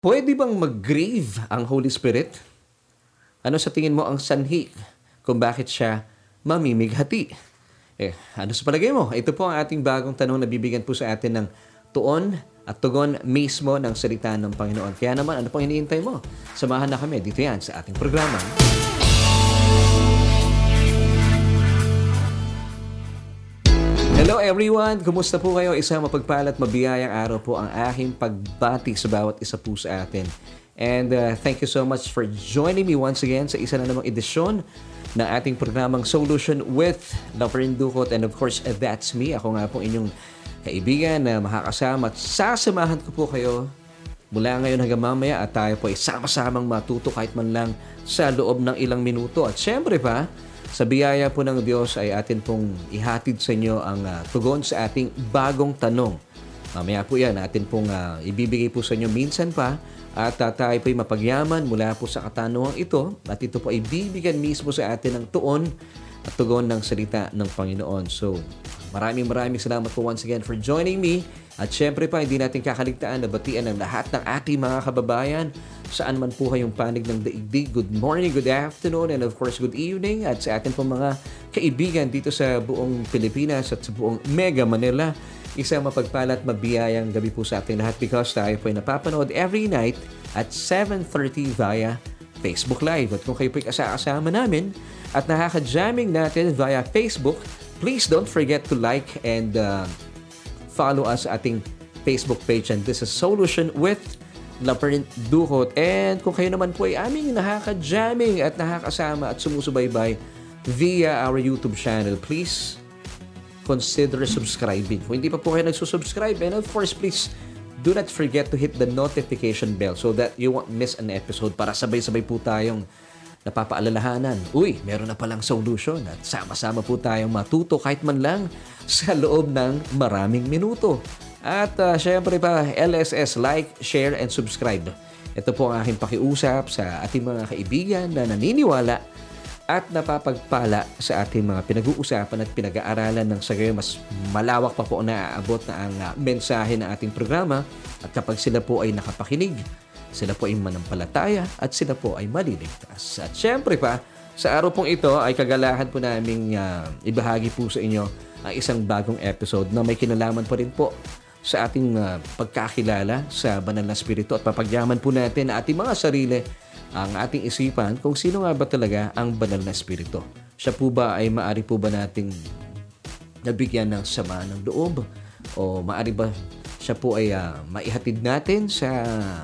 Pwede bang mag-grieve ang Holy Spirit? Ano sa tingin mo ang sanhi kung bakit siya mamimighati? Eh, ano sa palagay mo? Ito po ang ating bagong tanong na bibigyan po sa atin ng tuon at tugon mismo ng salita ng Panginoon. Kaya naman, ano pong hinihintay mo? Samahan na kami dito yan sa ating programa. Hello everyone! Kumusta po kayo? Isang mapagpalat, mabiyayang araw po ang aking pagbati sa bawat isa po sa atin. And uh, thank you so much for joining me once again sa isa na namang edisyon ng ating programang Solution with Laverne Ducot. And of course, that's me. Ako nga po inyong kaibigan na makakasama at sasamahan ko po kayo mula ngayon hanggang mamaya at tayo po ay sama-samang matuto kahit man lang sa loob ng ilang minuto. At syempre pa, sa biyaya po ng Diyos ay atin pong ihatid sa inyo ang uh, tugon sa ating bagong tanong. Mamaya po yan, atin pong uh, ibibigay po sa inyo minsan pa at uh, tayo po ay mapagyaman mula po sa katanungang ito at ito po ay bibigyan mismo sa atin ng tuon at tugon ng salita ng Panginoon. So, maraming maraming salamat po once again for joining me. At syempre pa, hindi natin kakaligtaan na batian ang lahat ng ating mga kababayan saan man po kayong panig ng daigdig. Good morning, good afternoon, and of course, good evening. At sa atin po mga kaibigan dito sa buong Pilipinas at sa buong Mega Manila, isang mapagpalat mabiyayang gabi po sa ating lahat because tayo po ay napapanood every night at 7.30 via Facebook Live. At kung kayo po ay kasama namin at nakaka-jamming natin via Facebook, please don't forget to like and uh, follow us sa ating Facebook page. And this is Solution with Laprint Duhot. And kung kayo naman po ay aming nakaka-jamming at nakakasama at sumusubaybay via our YouTube channel, please consider subscribing. Kung hindi pa po kayo nagsusubscribe, and of course, please do not forget to hit the notification bell so that you won't miss an episode para sabay-sabay po tayong napapaalalahanan. Uy, meron na palang solution at sama-sama po tayong matuto kahit man lang sa loob ng maraming minuto. At uh, syempre pa, LSS, like, share, and subscribe. Ito po ang aking pakiusap sa ating mga kaibigan na naniniwala at napapagpala sa ating mga pinag-uusapan at pinag-aaralan ng sa mas malawak pa po na aabot na ang uh, mensahe ng ating programa at kapag sila po ay nakapakinig, sila po ay manampalataya at sila po ay maliligtas. At syempre pa, sa araw pong ito ay kagalahan po naming uh, ibahagi po sa inyo ang isang bagong episode na may kinalaman pa rin po sa ating uh, pagkakilala sa banal na spirito at papagyaman po natin na ating mga sarili ang ating isipan kung sino nga ba talaga ang banal na spirito. Siya po ba ay maari po ba nating nabigyan ng sama ng loob? O maari ba siya po ay uh, maihatid natin sa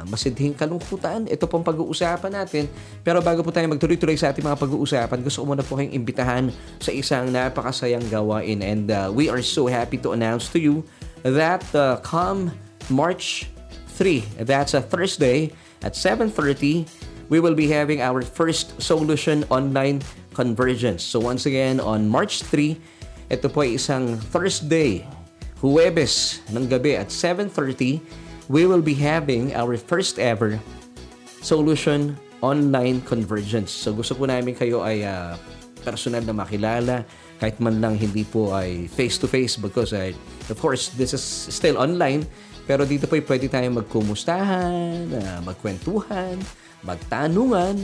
masidhing kalungkutan? Ito pong pag-uusapan natin. Pero bago po tayo magtuloy-tuloy sa ating mga pag-uusapan, gusto ko muna po kayong imbitahan sa isang napakasayang gawain. And uh, we are so happy to announce to you that uh, come March 3, that's a Thursday at 7.30, we will be having our first Solution Online Convergence. So once again, on March 3, ito po ay isang Thursday, Huwebes ng gabi at 7.30, we will be having our first ever Solution Online Convergence. So gusto po namin kayo ay uh, personal na makilala, kahit man lang hindi po ay face-to-face because uh, of course, this is still online. Pero dito po ay pwede tayong magkumustahan, uh, magkwentuhan, magtanungan,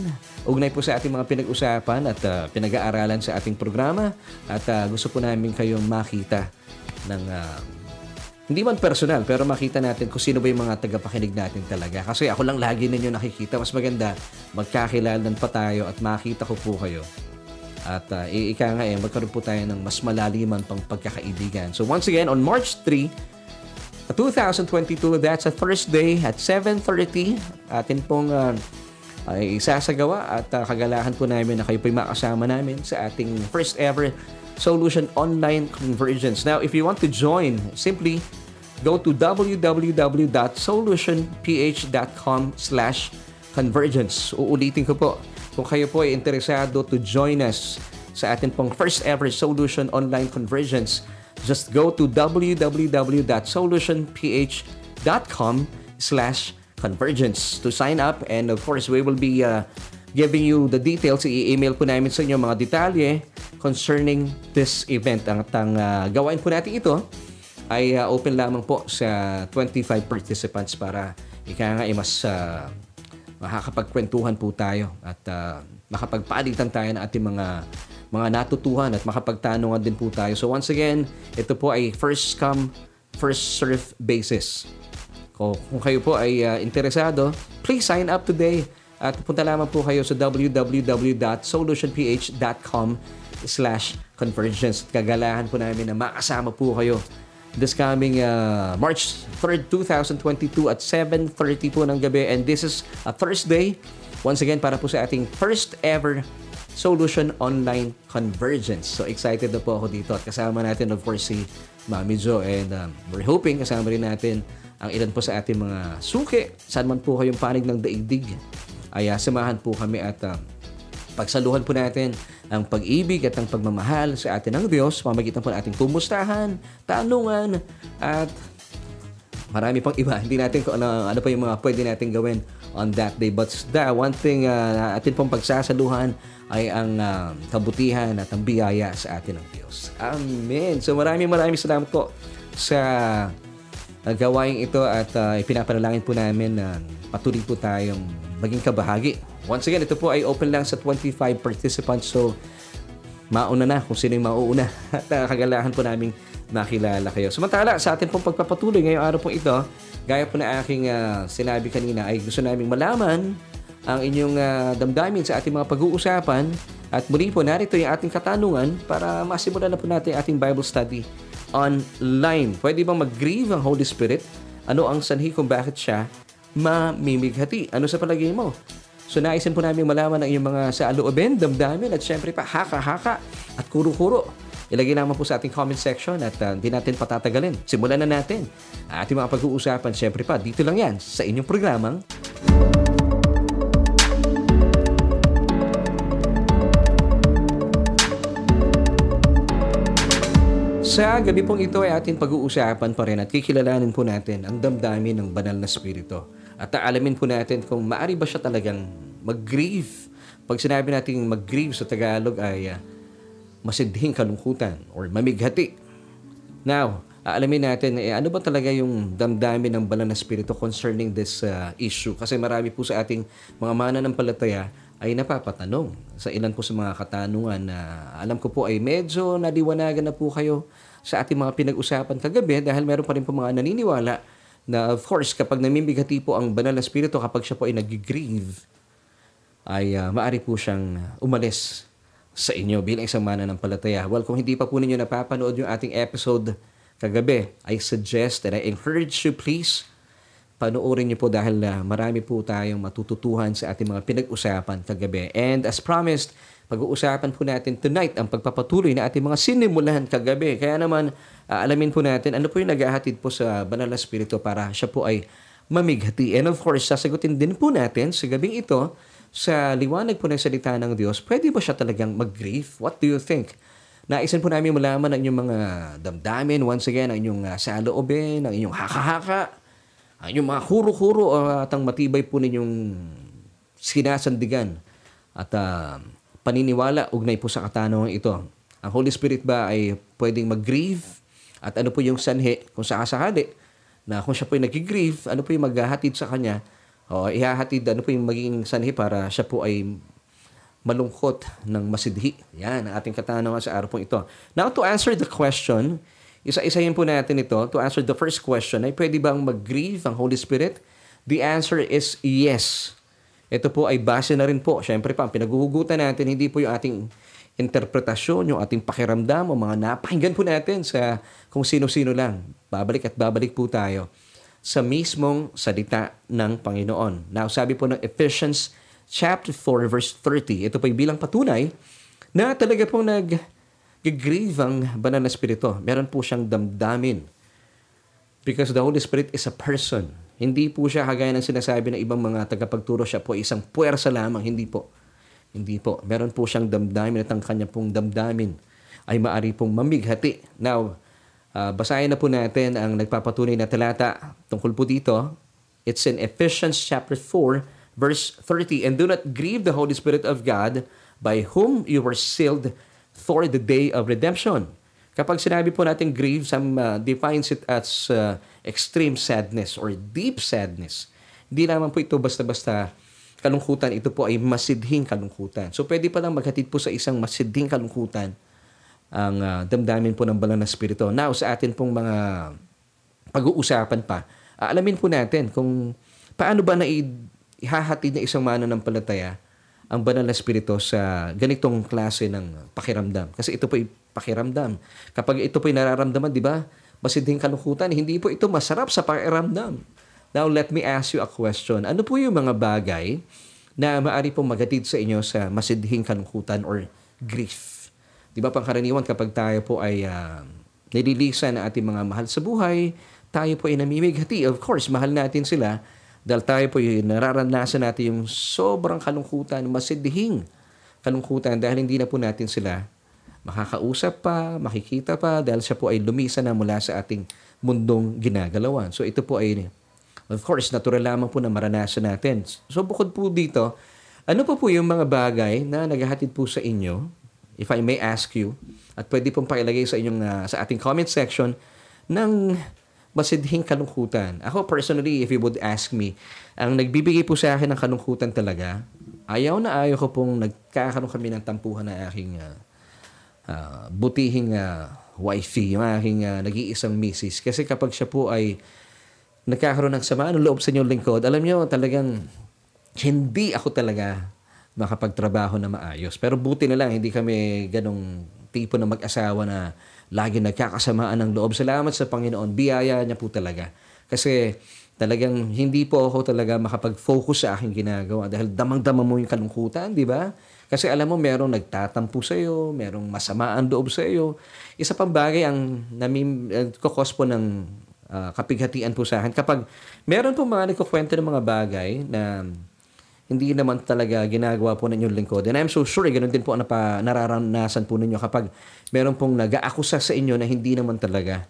ugnay po sa ating mga pinag-usapan at uh, pinag-aaralan sa ating programa. At uh, gusto po namin kayong makita ng uh, hindi man personal, pero makita natin kung sino ba yung mga tagapakinig natin talaga. Kasi ako lang lagi ninyo nakikita. Mas maganda, magkakilalan pa tayo at makita ko po kayo. At uh, ika nga eh, magkaroon po tayo ng mas malaliman pang pagkakaibigan. So once again, on March 3, 2022, that's a Thursday at 7.30. Atin pong uh, ay isasagawa at uh, kagalahan po namin na kayo po'y makasama namin sa ating first ever Solution Online Convergence. Now, if you want to join, simply go to www.solutionph.com slash convergence. Uulitin ko po, kung kayo po ay interesado to join us sa atin pong first ever Solution Online Convergence, just go to www.solutionph.com slash convergence to sign up and of course we will be uh, giving you the details. I-email po namin sa inyo mga detalye concerning this event. Ang tang uh, gawain po natin ito ay uh, open lamang po sa 25 participants para ika nga ay mas uh, makakapagkwentuhan po tayo at uh, makapagpalitan tayo ng ating mga mga natutuhan at makapagtanungan din po tayo. So once again, ito po ay first come, first serve basis. Kung, kung kayo po ay uh, interesado, please sign up today at punta lamang po kayo sa www.solutionph.com slash convergence. Kagalahan po namin na makasama po kayo this coming uh, March 3rd, 2022 at 7.30 po ng gabi. And this is a Thursday. Once again, para po sa ating first ever Solution Online Convergence. So excited na po ako dito at kasama natin of course si Mami Jo and um, we're hoping kasama rin natin ang ilan po sa ating mga suki. Saan man po kayong panig ng daigdig ay uh, samahan po kami at um, pagsaluhan po natin ang pag-ibig at ang pagmamahal sa atin ng Diyos, pamagitan po ng ating kumustahan, tanungan, at marami pang iba. Hindi natin kung ano, ano pa yung mga pwede natin gawin on that day. But the one thing uh, atin pong pagsasaluhan ay ang uh, kabutihan at ang biyaya sa atin ng Diyos. Amen. So maraming maraming salamat po sa uh, gawain ito at uh, ipinapanalangin po namin na patuloy po tayong maging kabahagi Once again, ito po ay open lang sa 25 participants. So, mauna na kung sino yung mauuna. At uh, kagalahan po namin makilala kayo. Samantala, sa atin pong pagpapatuloy ngayong araw po ito, gaya po na aking uh, sinabi kanina, ay gusto namin malaman ang inyong uh, damdamin sa ating mga pag-uusapan. At muli po, narito yung ating katanungan para masimulan na po natin ating Bible study online. Pwede bang mag-grieve ang Holy Spirit? Ano ang sanhi kung bakit siya mamimighati? Ano sa palagay mo? So naisin po namin malaman ang iyong mga sa aloobin, damdamin at syempre pa haka-haka at kuro-kuro. Ilagay naman po sa ating comment section at uh, natin patatagalin. Simulan na natin ating mga pag-uusapan syempre pa. Dito lang yan sa inyong programang Sa gabi pong ito ay ating pag-uusapan pa rin at kikilalanin po natin ang damdamin ng banal na spirito. At alamin po natin kung maari ba siya talagang mag-grieve. Pag sinabi natin mag-grieve sa Tagalog ay uh, masidhing kalungkutan or mamighati. Now, aalamin natin eh, ano ba talaga yung damdamin ng banal na spirito concerning this uh, issue. Kasi marami po sa ating mga mananampalataya ay napapatanong sa ilan po sa mga katanungan na alam ko po ay medyo naliwanagan na po kayo sa ating mga pinag-usapan kagabi dahil meron pa rin po mga naniniwala na of course kapag namimigati po ang banal na spirito kapag siya po ay nag-grieve ay uh, maari po siyang umalis sa inyo bilang isang mana ng palataya. Well, kung hindi pa po ninyo napapanood yung ating episode kagabi, I suggest and I encourage you please panoorin niyo po dahil uh, marami po tayong matututuhan sa ating mga pinag-usapan kagabi. And as promised, pag-uusapan po natin tonight ang pagpapatuloy na ating mga sinimulan kagabi. Kaya naman, uh, alamin po natin ano po yung naghahatid po sa Banal na Espiritu para siya po ay mamighati. And of course, sasagutin din po natin sa gabing ito sa liwanag po ng salita ng Diyos, pwede ba siya talagang mag-grieve? What do you think? Naisan po namin malaman ang inyong mga damdamin, once again, ang inyong uh, saloobin, ang inyong haka-haka, ang inyong mga huro-huro uh, at ang matibay po ninyong sinasandigan at uh, paniniwala ugnay po sa katanungan ito. Ang Holy Spirit ba ay pwedeng mag-grieve at ano po yung sanhi kung sakasakali na kung siya po ay nag-grieve, ano po yung maghahatid sa kanya o ihahatid, ano po yung magiging sanhi para siya po ay malungkot ng masidhi. Yan ang ating katanungan sa araw po ito. Now, to answer the question, isa-isahin po natin ito. To answer the first question, ay pwede bang mag-grieve ang Holy Spirit? The answer is yes. Ito po ay base na rin po. Siyempre pa, ang pinaguhugutan natin, hindi po yung ating interpretasyon, yung ating pakiramdam, o mga napakinggan po natin sa kung sino-sino lang. Babalik at babalik po tayo sa mismong salita ng Panginoon. Now, sabi po ng Ephesians chapter 4 verse 30, ito po ay bilang patunay na talaga pong nag-grieve ang banal na spirito. Meron po siyang damdamin. Because the Holy Spirit is a person. Hindi po siya kagaya ng sinasabi ng ibang mga tagapagturo siya po isang puwersa lamang. Hindi po. Hindi po. Meron po siyang damdamin at ang kanya pong damdamin ay maari pong mamighati. Now, uh, basahin na po natin ang nagpapatunay na talata tungkol po dito. It's in Ephesians chapter 4 verse 30. And do not grieve the Holy Spirit of God by whom you were sealed for the day of redemption. Kapag sinabi po natin grieve, some uh, defines it as uh, extreme sadness or deep sadness. Hindi naman po ito basta-basta kalungkutan. Ito po ay masidhing kalungkutan. So pwede pa lang maghatid po sa isang masidhing kalungkutan ang uh, damdamin po ng banal na spirito. Now, sa atin pong mga pag-uusapan pa, uh, alamin po natin kung paano ba na ihahatid na isang mananampalataya ang banal na spirito sa ganitong klase ng pakiramdam. Kasi ito po ay pakiramdam. Kapag ito po ay nararamdaman, di ba? Masidhing kalungkutan, hindi po ito masarap sa pakiramdam. Now, let me ask you a question. Ano po yung mga bagay na maari pong magatid sa inyo sa masidhing kalungkutan or grief? Di ba pangkaraniwan kapag tayo po ay uh, nililisan ng ating mga mahal sa buhay, tayo po ay namimighati. Of course, mahal natin sila dahil tayo po ay nararanasan natin yung sobrang kalungkutan, masidhing kalungkutan dahil hindi na po natin sila makakausap pa, makikita pa dahil siya po ay lumisan na mula sa ating mundong ginagalawan. So ito po ay Of course, natural lamang po na maranasan natin. So bukod po dito, ano po po yung mga bagay na naghahatid po sa inyo, if I may ask you, at pwede pong pakilagay sa inyong uh, sa ating comment section ng masidhing kalungkutan. Ako personally, if you would ask me, ang nagbibigay po sa akin ng kalungkutan talaga, ayaw na ayaw ko pong nagkakaroon kami ng tampuhan na aking uh, uh, butihing uh, wifey, yung aking uh, nag-iisang misis. Kasi kapag siya po ay nagkakaroon ng sama ng loob sa inyong lingkod, alam nyo, talagang hindi ako talaga makapagtrabaho na maayos. Pero buti na lang, hindi kami ganong tipo na mag-asawa na lagi nagkakasamaan ng loob. Salamat sa Panginoon. Biyaya niya po talaga. Kasi talagang hindi po ako talaga makapag-focus sa aking ginagawa dahil damang-dama mo yung kalungkutan, di ba? Kasi alam mo, merong nagtatampo sa iyo, merong masama ang loob sa iyo. Isa pang bagay ang namim, uh, kukos po ng uh, kapighatian po sa akin. Kapag meron po mga nagkukwento ng mga bagay na hindi naman talaga ginagawa po ninyong lingkod. And I'm so sure, ganun din po ang napa, nararanasan po ninyo kapag meron pong nag-aakusa sa inyo na hindi naman talaga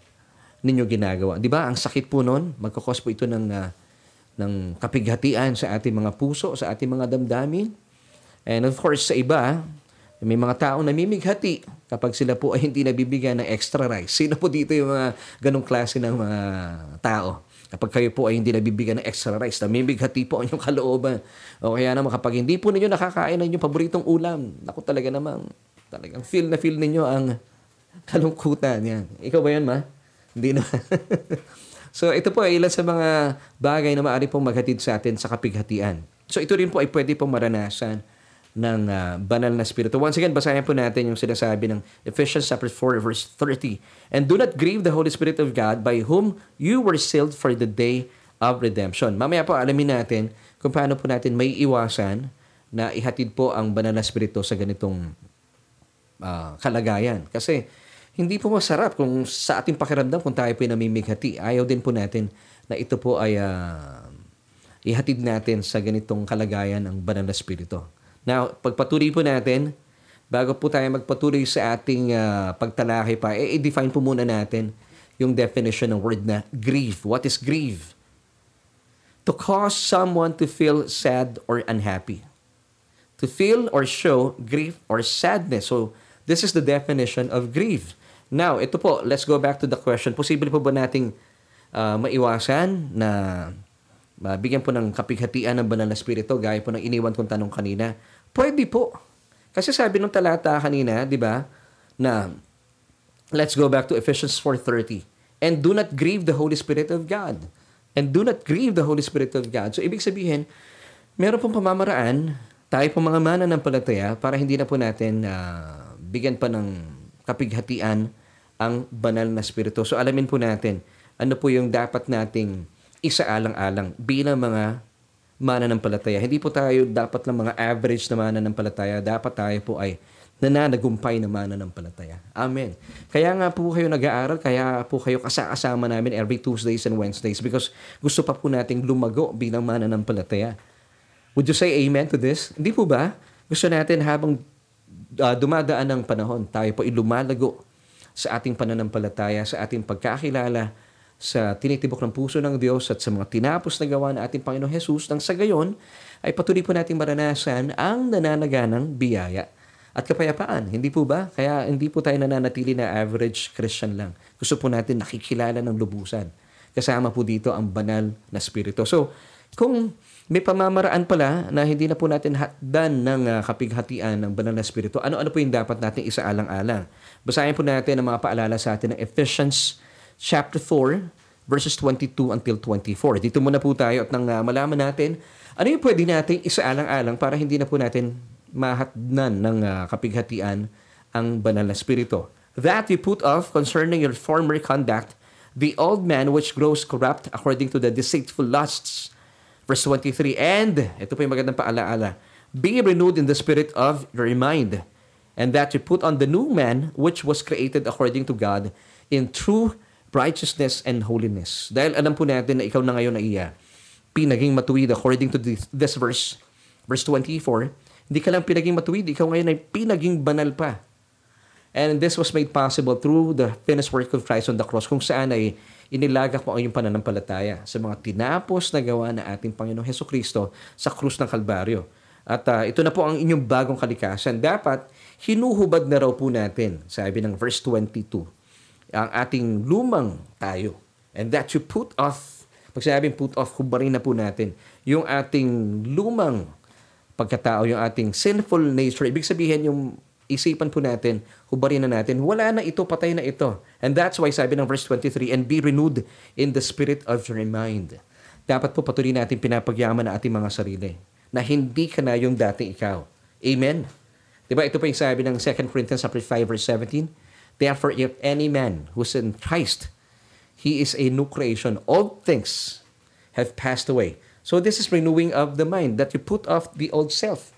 ninyo ginagawa. Di ba? Ang sakit po nun, magkakos po ito ng, uh, ng kapighatian sa ating mga puso, sa ating mga damdamin. And of course, sa iba, may mga taong namimighati kapag sila po ay hindi nabibigyan ng extra rice. Sino po dito yung mga ganong klase ng mga tao? Kapag kayo po ay hindi nabibigyan ng extra rice, namimighati po ang inyong kalooban. O kaya naman kapag hindi po ninyo nakakain ng inyong paboritong ulam, ako talaga namang, talagang feel na feel ninyo ang kalungkutan. Yan. Ikaw ba yan, ma? Hindi na. so ito po ay ilan sa mga bagay na maaari pong maghatid sa atin sa kapighatian. So ito rin po ay pwede pong maranasan ng uh, banal na spirito. Once again, basahin po natin yung sinasabi ng Ephesians chapter 4 verse 30. And do not grieve the Holy Spirit of God by whom you were sealed for the day of redemption. Mamaya po alamin natin kung paano po natin may iwasan na ihatid po ang banal na spirito sa ganitong uh, kalagayan. Kasi hindi po masarap kung sa ating pakiramdam kung tayo po namimighati. Ayaw din po natin na ito po ay uh, ihatid natin sa ganitong kalagayan ng banal na spirito. Now, pagpatuloy po natin, bago po tayo magpatuloy sa ating uh, pagtalakay pa, eh, i-define po muna natin yung definition ng word na grief. What is grief? To cause someone to feel sad or unhappy. To feel or show grief or sadness. So, this is the definition of grief. Now, ito po, let's go back to the question. Posible po ba nating uh, maiwasan na mabigyan po ng kapighatian ng banal na spirito gaya po ng iniwan kong tanong kanina? Pwede po. Kasi sabi nung talata kanina, di ba, na let's go back to Ephesians 4.30. And do not grieve the Holy Spirit of God. And do not grieve the Holy Spirit of God. So, ibig sabihin, meron pong pamamaraan, tayo pong mga mana ng palataya, para hindi na po natin uh, bigyan pa ng kapighatian ang banal na spirito. So, alamin po natin, ano po yung dapat nating isaalang-alang bilang mga mananampalataya. Hindi po tayo dapat lang mga average na mananampalataya. Dapat tayo po ay nananagumpay na mananampalataya. Amen. Kaya nga po kayo nag-aaral, kaya po kayo kasama namin every Tuesdays and Wednesdays because gusto pa po nating lumago bilang mananampalataya. Would you say amen to this? Hindi po ba? Gusto natin habang uh, dumadaan ng panahon, tayo po ilumalago sa ating pananampalataya, sa ating pagkakilala sa tinitibok ng puso ng Diyos at sa mga tinapos na gawa ng ating Panginoong Jesus nang sa gayon ay patuloy po nating maranasan ang nananaganang biyaya at kapayapaan. Hindi po ba? Kaya hindi po tayo nananatili na average Christian lang. Gusto po natin nakikilala ng lubusan. Kasama po dito ang banal na spirito. So, kung may pamamaraan pala na hindi na po natin hatdan ng uh, kapighatian ng banal na spirito, ano-ano po yung dapat natin isaalang-alang? Basahin po natin ang mga paalala sa atin ng Ephesians chapter 4, verses 22 until 24. Dito muna po tayo at nang uh, malaman natin ano yung pwede natin isaalang-alang para hindi na po natin mahatnan ng uh, kapighatian ang banal na spirito. That you put off concerning your former conduct, the old man which grows corrupt according to the deceitful lusts Verse 23, And, ito po yung magandang paalaala, Be renewed in the spirit of your mind, and that you put on the new man which was created according to God in true righteousness and holiness. Dahil alam po natin na ikaw na ngayon ay uh, pinaging matuwid according to this, this verse, verse 24, hindi ka lang pinaging matuwid, ikaw ngayon ay pinaging banal pa. And this was made possible through the finished work of Christ on the cross kung saan ay inilagak mo ang iyong pananampalataya sa mga tinapos na gawa na ating Panginoong Heso Kristo sa krus ng Kalbaryo. At uh, ito na po ang inyong bagong kalikasan. Dapat hinuhubad na raw po natin, sabi ng verse 22, ang ating lumang tayo. And that you put off, pag sinabing put off, hubarin na po natin yung ating lumang pagkatao, yung ating sinful nature. Ibig sabihin yung isipan po natin, hubarin na natin, wala na ito, patay na ito. And that's why sabi ng verse 23, and be renewed in the spirit of your mind. Dapat po patuloy natin pinapagyaman na ating mga sarili na hindi ka na yung dating ikaw. Amen? Diba? Ito po yung sabi ng 2 Corinthians 5 verse 17. Therefore, if any man who's in Christ, he is a new creation. All things have passed away. So this is renewing of the mind that you put off the old self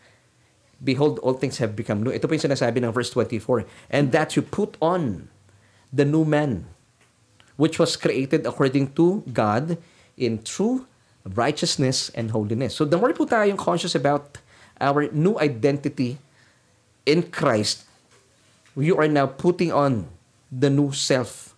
Behold, all things have become new. Ito po yung sinasabi ng verse 24. And that you put on the new man, which was created according to God in true righteousness and holiness. So the more po tayong conscious about our new identity in Christ, you are now putting on the new self,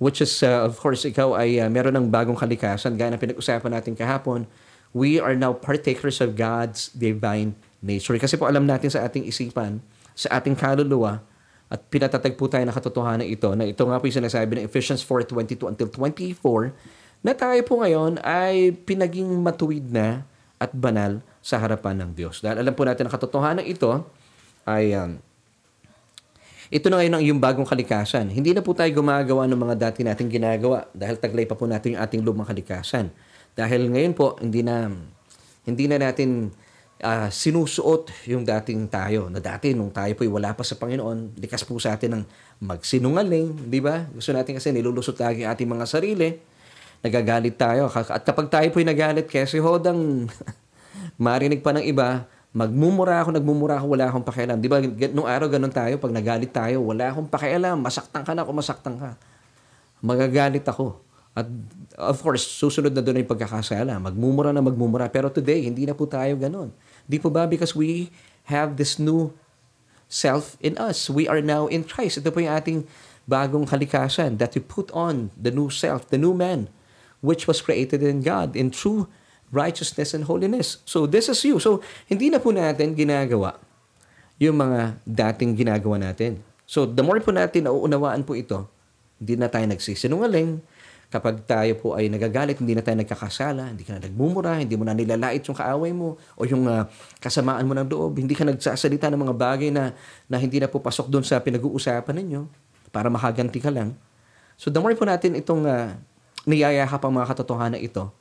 which is, uh, of course, ikaw ay uh, meron ng bagong kalikasan. Gaya na pinag-usapan natin kahapon, we are now partakers of God's divine nature. Kasi po alam natin sa ating isipan, sa ating kaluluwa, at pinatatag po tayo ng katotohanan ito, na ito nga po yung sinasabi ng Ephesians 4.22 until 24, na tayo po ngayon ay pinaging matuwid na at banal sa harapan ng Diyos. Dahil alam po natin ang katotohanan ito ay um, ito na ngayon ang iyong bagong kalikasan. Hindi na po tayo gumagawa ng mga dati nating ginagawa dahil taglay pa po natin yung ating lumang kalikasan. Dahil ngayon po, hindi na hindi na natin uh, sinusuot yung dating tayo. Na dati, nung tayo po'y wala pa sa Panginoon, likas po sa atin ng magsinungaling, di ba? Gusto natin kasi nilulusot lagi ating mga sarili. Nagagalit tayo. At kapag tayo po'y nagalit, kasi hodang marinig pa ng iba, magmumura ako, nagmumura ako, wala akong pakialam. Di ba, nung araw ganun tayo, pag nagalit tayo, wala akong pakialam, masaktan ka na ako, masaktan ka. Magagalit ako. At of course, susunod na doon ay pagkakasala. Magmumura na magmumura. Pero today, hindi na po tayo ganun. Di po ba? Because we have this new self in us. We are now in Christ. Ito po yung ating bagong kalikasan that we put on the new self, the new man, which was created in God in true righteousness and holiness. So this is you. So hindi na po natin ginagawa yung mga dating ginagawa natin. So the more po natin nauunawaan po ito, hindi na tayo nagsisinungaling, Kapag tayo po ay nagagalit, hindi na tayo nagkakasala, hindi ka na nagmumura, hindi mo na nilalait yung kaaway mo o yung uh, kasamaan mo ng loob, hindi ka nagsasalita ng mga bagay na, na hindi na po pasok doon sa pinag-uusapan ninyo para makaganti ka lang. So the more po natin itong uh, niyayakap ang mga katotohanan ito,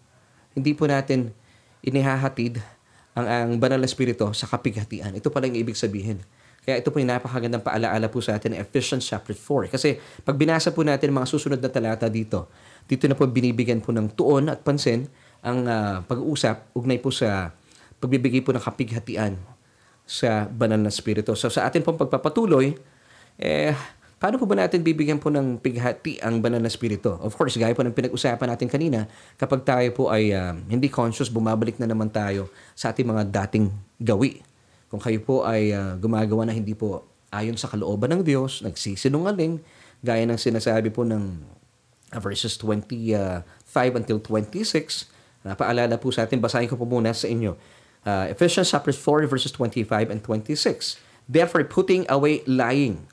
hindi po natin inihahatid ang, ang banal na spirito sa kapighatian. Ito pala yung ibig sabihin. Kaya ito po yung napakagandang paalaala po sa atin Ephesians chapter 4. Kasi pag binasa po natin mga susunod na talata dito, dito na po binibigyan po ng tuon at pansin ang uh, pag-uusap ugnay po sa pagbibigay po ng kapighatian sa banal na spirito. So sa atin pong pagpapatuloy, eh, paano po ba natin bibigyan po ng pighati ang banal na spirito? Of course, gaya po ng pinag-usapan natin kanina, kapag tayo po ay uh, hindi conscious, bumabalik na naman tayo sa ating mga dating gawi. Kung kayo po ay uh, gumagawa na hindi po ayon sa kalooban ng Diyos, nagsisinungaling, gaya ng sinasabi po ng uh, verses 25 until 26. Napaalala po sa atin, basahin ko po muna sa inyo. Uh, Ephesians chapter 4 verses 25 and 26. Therefore, putting away lying,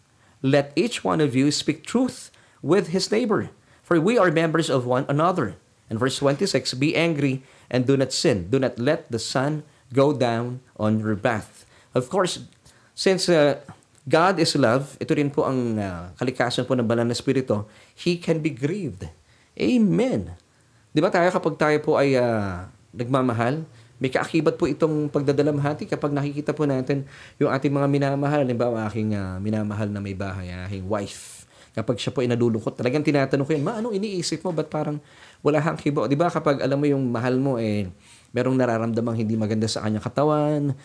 let each one of you speak truth with his neighbor, for we are members of one another. And verse 26, Be angry and do not sin. Do not let the sun go down on your wrath. Of course, since uh, God is love, ito rin po ang uh, kalikasan po ng banal na spirito, He can be grieved. Amen. Di ba tayo kapag tayo po ay uh, nagmamahal, may kaakibat po itong pagdadalamhati kapag nakikita po natin yung ating mga minamahal. Halimbawa, aking uh, minamahal na may bahay, aking wife. Kapag siya po ay nalulungkot, talagang tinatanong ko yan, ma, anong iniisip mo? Ba't parang wala kang kibo? Di ba kapag alam mo yung mahal mo, eh, merong nararamdamang hindi maganda sa kanyang katawan,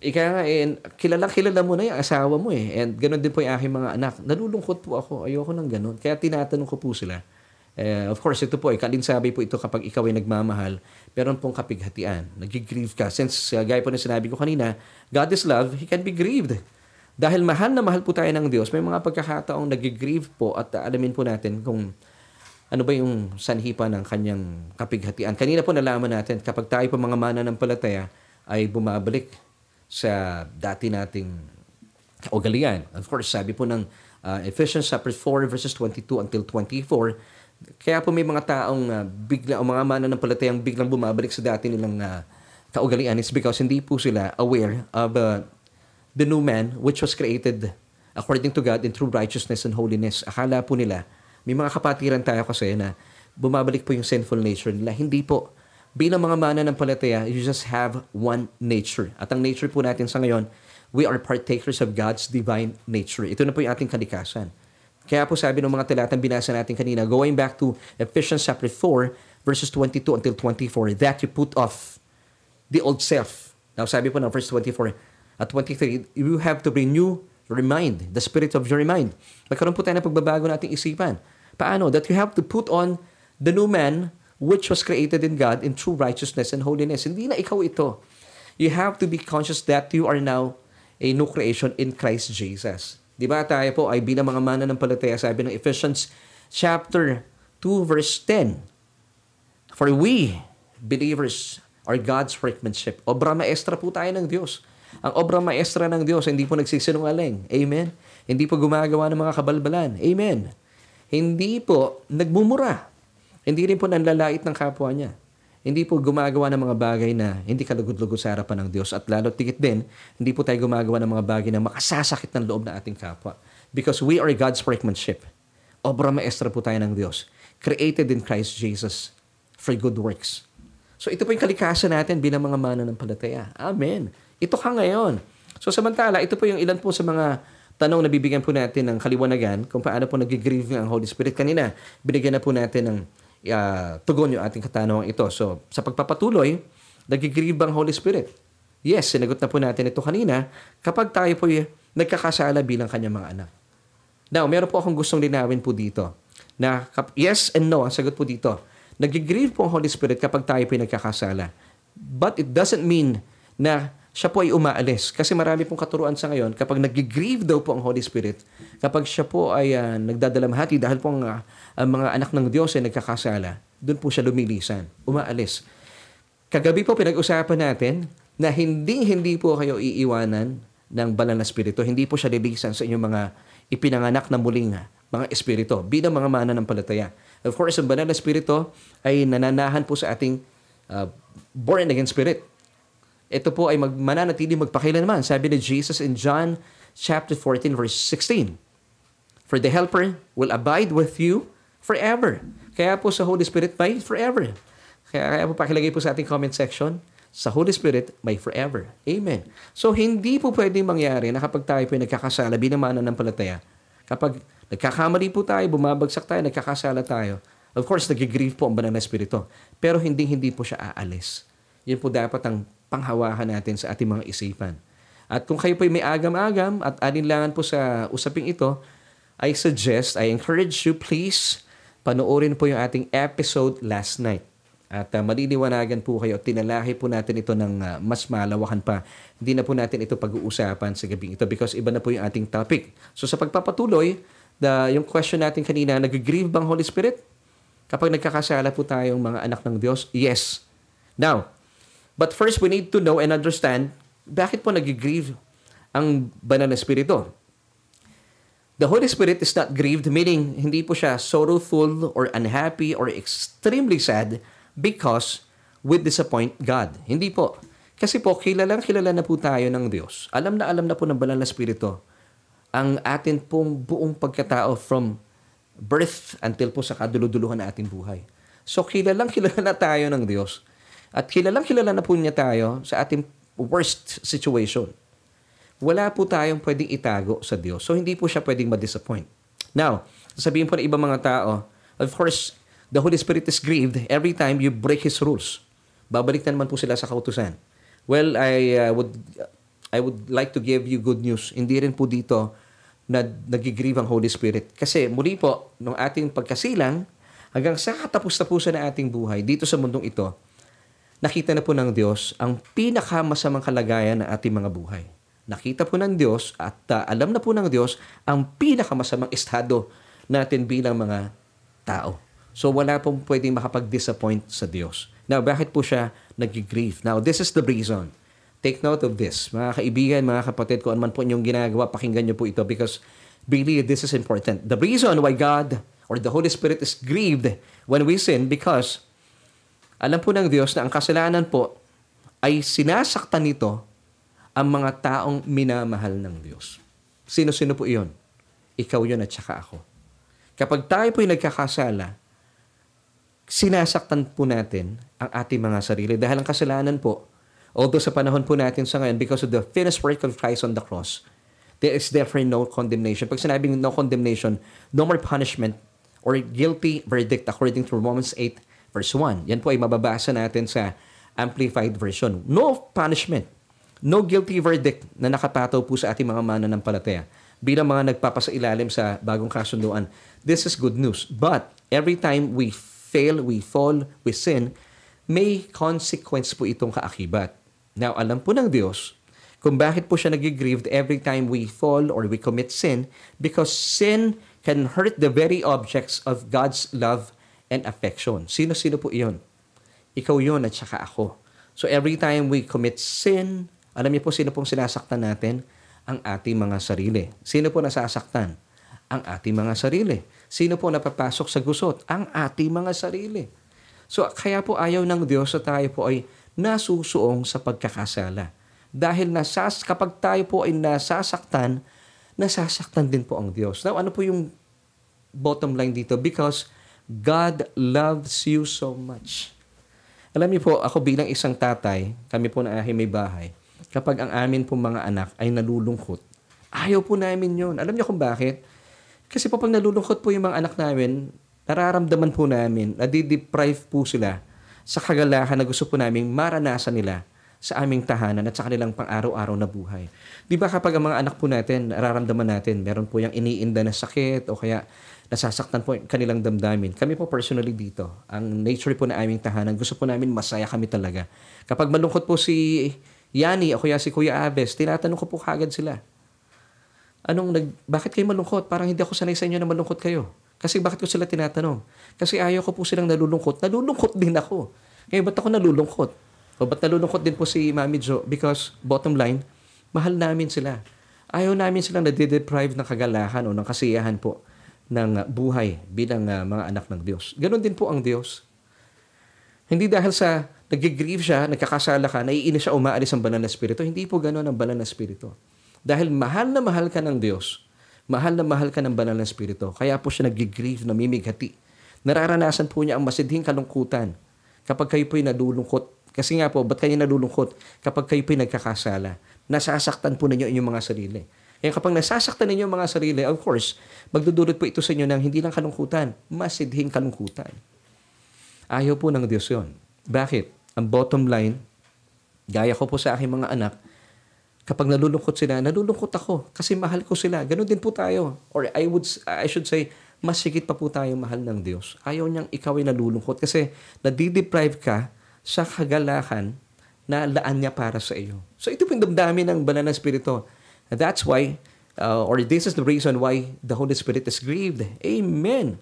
ika nga, eh, kilala, kilala mo na yung asawa mo eh. And ganoon din po yung aking mga anak. Nalulungkot po ako. Ayoko ng ganun. Kaya tinatanong ko po sila. Uh, of course, ito po, eh, kalinsabi po ito kapag ikaw ay nagmamahal, meron pong kapighatian. Nag-grieve ka. Since, uh, gaya po na sinabi ko kanina, God is love, He can be grieved. Dahil mahal na mahal po tayo ng Diyos, may mga pagkakataong nag-grieve po at uh, alamin po natin kung ano ba yung sanhipa ng kanyang kapighatian. Kanina po nalaman natin, kapag tayo po mga mana ng palataya, ay bumabalik sa dati nating kaugalian. Of course, sabi po ng uh, Ephesians chapter 4 verses 22 until 24, kaya po may mga taong uh, bigla o mga mananampalatayang biglang bumabalik sa dati nilang uh, kaugalian is because hindi po sila aware of uh, the new man which was created according to God in true righteousness and holiness. Akala po nila, may mga kapatiran tayo kasi na bumabalik po yung sinful nature nila. Hindi po bilang mga mana ng palataya, you just have one nature. At ang nature po natin sa ngayon, we are partakers of God's divine nature. Ito na po yung ating kalikasan. Kaya po sabi ng mga talatang binasa natin kanina, going back to Ephesians chapter 4, verses 22 until 24, that you put off the old self. Now sabi po ng verse 24 at 23, you have to renew your mind, the spirit of your mind. Magkaroon po tayo ng pagbabago ng ating isipan. Paano? That you have to put on the new man which was created in God in true righteousness and holiness. Hindi na ikaw ito. You have to be conscious that you are now a new creation in Christ Jesus. Di ba tayo po ay bilang mga mana ng palataya, sabi ng Ephesians chapter 2 verse 10. For we, believers, are God's workmanship. Obra maestra po tayo ng Diyos. Ang obra maestra ng Diyos, hindi po nagsisinungaling. Amen? Hindi po gumagawa ng mga kabalbalan. Amen? Hindi po nagmumura. Hindi rin po nanlalait ng kapwa niya. Hindi po gumagawa ng mga bagay na hindi kalugod-lugod sa harapan ng Diyos. At lalo tigit din, hindi po tayo gumagawa ng mga bagay na makasasakit ng loob ng ating kapwa. Because we are God's workmanship. Obra maestra po tayo ng Diyos. Created in Christ Jesus for good works. So ito po yung kalikasan natin bilang mga mana ng palataya. Amen. Ito ka ngayon. So samantala, ito po yung ilan po sa mga tanong na bibigyan po natin ng kaliwanagan kung paano po nag-grieve ang Holy Spirit. Kanina, binigyan na po natin ng uh, tugon yung ating katanungan ito. So, sa pagpapatuloy, nagigrieve ang Holy Spirit? Yes, sinagot na po natin ito kanina kapag tayo po nagkakasala bilang kanyang mga anak. Now, meron po akong gustong linawin po dito na yes and no ang sagot po dito. Nagigrieve po ang Holy Spirit kapag tayo po nagkakasala. But it doesn't mean na siya po ay umaalis. Kasi marami pong katuruan sa ngayon, kapag nag-grieve daw po ang Holy Spirit, kapag siya po ay uh, nagdadalamhati dahil po ang, uh, ang mga anak ng Diyos ay nagkakasala, doon po siya lumilisan, umaalis. Kagabi po pinag-usapan natin na hindi-hindi po kayo iiwanan ng banal na spirito. Hindi po siya lilisan sa inyong mga ipinanganak na muling mga espiritu bilang mga mana ng palataya. Of course, ang banal na spirito ay nananahan po sa ating uh, born again spirit ito po ay mag, mananatili magpakailanman. Sabi ni Jesus in John chapter 14 verse 16. For the helper will abide with you forever. Kaya po sa Holy Spirit may forever. Kaya, kaya po pakilagay po sa ating comment section, sa Holy Spirit may forever. Amen. So hindi po pwedeng mangyari na kapag tayo po ay nagkakasala bilang mananampalataya, kapag nagkakamali po tayo, bumabagsak tayo, nagkakasala tayo, of course, nag-grieve po ang banal na espiritu. Pero hindi hindi po siya aalis. Yun po dapat ang panghawakan natin sa ating mga isipan. At kung kayo po may agam-agam at alinlangan po sa usaping ito, I suggest, I encourage you, please, panoorin po yung ating episode last night. At uh, maliliwanagan po kayo, tinalahi po natin ito ng uh, mas malawakan pa. Hindi na po natin ito pag-uusapan sa gabing ito because iba na po yung ating topic. So sa pagpapatuloy, the, yung question natin kanina, nag-grieve bang Holy Spirit? Kapag nagkakasala po tayong mga anak ng Diyos? Yes. Now, But first, we need to know and understand bakit po nag-grieve ang banal na espiritu. The Holy Spirit is not grieved, meaning hindi po siya sorrowful or unhappy or extremely sad because we disappoint God. Hindi po. Kasi po, kilalang kilala na po tayo ng Diyos. Alam na alam na po ng banal na Espiritu ang atin pong buong pagkatao from birth until po sa kaduluduluhan na ating buhay. So, kilalang kilala na tayo ng Diyos. At kilalang kilala na po niya tayo sa ating worst situation wala po tayong pwedeng itago sa Diyos. So, hindi po siya pwedeng ma-disappoint. Now, sasabihin po ng ibang mga tao, of course, the Holy Spirit is grieved every time you break His rules. Babalik na naman po sila sa kautusan. Well, I uh, would I would like to give you good news. Hindi rin po dito na nagigrieve ang Holy Spirit. Kasi muli po, nung ating pagkasilang, hanggang sa katapos-tapusan na ating buhay dito sa mundong ito, nakita na po ng Diyos ang pinakamasamang kalagayan ng ating mga buhay nakita po ng Diyos at uh, alam na po ng Diyos ang pinakamasamang estado natin bilang mga tao. So wala pong pwedeng makapag-disappoint sa Diyos. Now, bakit po siya nag-grieve? Now, this is the reason. Take note of this. Mga kaibigan, mga kapatid, kung ano man po inyong ginagawa, pakinggan niyo po ito because really this is important. The reason why God or the Holy Spirit is grieved when we sin because alam po ng Diyos na ang kasalanan po ay sinasaktan nito ang mga taong minamahal ng Diyos. Sino-sino po iyon? Ikaw yun at saka ako. Kapag tayo po'y nagkakasala, sinasaktan po natin ang ating mga sarili dahil ang kasalanan po, although sa panahon po natin sa ngayon, because of the finished work of Christ on the cross, there is therefore no condemnation. Pag sinabing no condemnation, no more punishment or guilty verdict according to Romans 8 verse 1. Yan po ay mababasa natin sa Amplified Version. No punishment no guilty verdict na nakatato po sa ating mga mananampalataya bilang mga nagpapasailalim sa bagong kasunduan. This is good news. But every time we fail, we fall, we sin, may consequence po itong kaakibat. Now, alam po ng Diyos kung bakit po siya nagigrieved every time we fall or we commit sin because sin can hurt the very objects of God's love and affection. Sino-sino po iyon? Ikaw yon at saka ako. So every time we commit sin, alam niyo po sino pong sinasaktan natin? Ang ating mga sarili. Sino po nasasaktan? Ang ating mga sarili. Sino po napapasok sa gusot? Ang ating mga sarili. So kaya po ayaw ng Diyos sa tayo po ay nasusuong sa pagkakasala. Dahil nasas, kapag tayo po ay nasasaktan, nasasaktan din po ang Diyos. Now, ano po yung bottom line dito? Because God loves you so much. Alam niyo po, ako bilang isang tatay, kami po na aking may bahay, kapag ang amin pong mga anak ay nalulungkot. Ayaw po namin yon. Alam niyo kung bakit? Kasi po pag nalulungkot po yung mga anak namin, nararamdaman po namin, nadideprive po sila sa kagalahan na gusto po namin maranasan nila sa aming tahanan at sa kanilang pang-araw-araw na buhay. Di ba kapag ang mga anak po natin, nararamdaman natin, meron po yung iniinda na sakit o kaya nasasaktan po kanilang damdamin. Kami po personally dito, ang nature po na aming tahanan, gusto po namin masaya kami talaga. Kapag malungkot po si Yani o kaya si Kuya Aves, tinatanong ko po kagad sila. Anong nag, bakit kayo malungkot? Parang hindi ako sanay sa inyo na malungkot kayo. Kasi bakit ko sila tinatanong? Kasi ayaw ko po silang nalulungkot. Nalulungkot din ako. Kaya ba't ako nalulungkot? O ba't nalulungkot din po si Mami Jo? Because bottom line, mahal namin sila. Ayaw namin silang nade-deprive ng kagalahan o ng kasiyahan po ng buhay bilang uh, mga anak ng Diyos. Ganon din po ang Diyos. Hindi dahil sa nag-grieve siya, nagkakasala ka, naiinis siya, umaalis ang banal na spirito. Hindi po gano'n ang banal na spirito. Dahil mahal na mahal ka ng Diyos, mahal na mahal ka ng banal na spirito, kaya po siya nag-grieve, namimigati. Nararanasan po niya ang masidhing kalungkutan kapag kayo po'y nalulungkot. Kasi nga po, ba't kayo nalulungkot kapag kayo po'y nagkakasala? Nasasaktan po ninyo inyong mga sarili. Kaya kapag nasasaktan ninyo ang mga sarili, of course, magdudulot po ito sa inyo ng hindi lang kalungkutan, masidhing kalungkutan. Ayaw po ng Diyos yon. Bakit? ang bottom line, gaya ko po sa aking mga anak, kapag nalulungkot sila, nalulungkot ako kasi mahal ko sila. Ganon din po tayo. Or I would I should say, mas higit pa po tayo mahal ng Diyos. Ayaw niyang ikaw ay nalulungkot kasi nadideprive ka sa kagalakan na laan niya para sa iyo. So ito po yung damdamin ng banal na spirito. That's why, uh, or this is the reason why the Holy Spirit is grieved. Amen.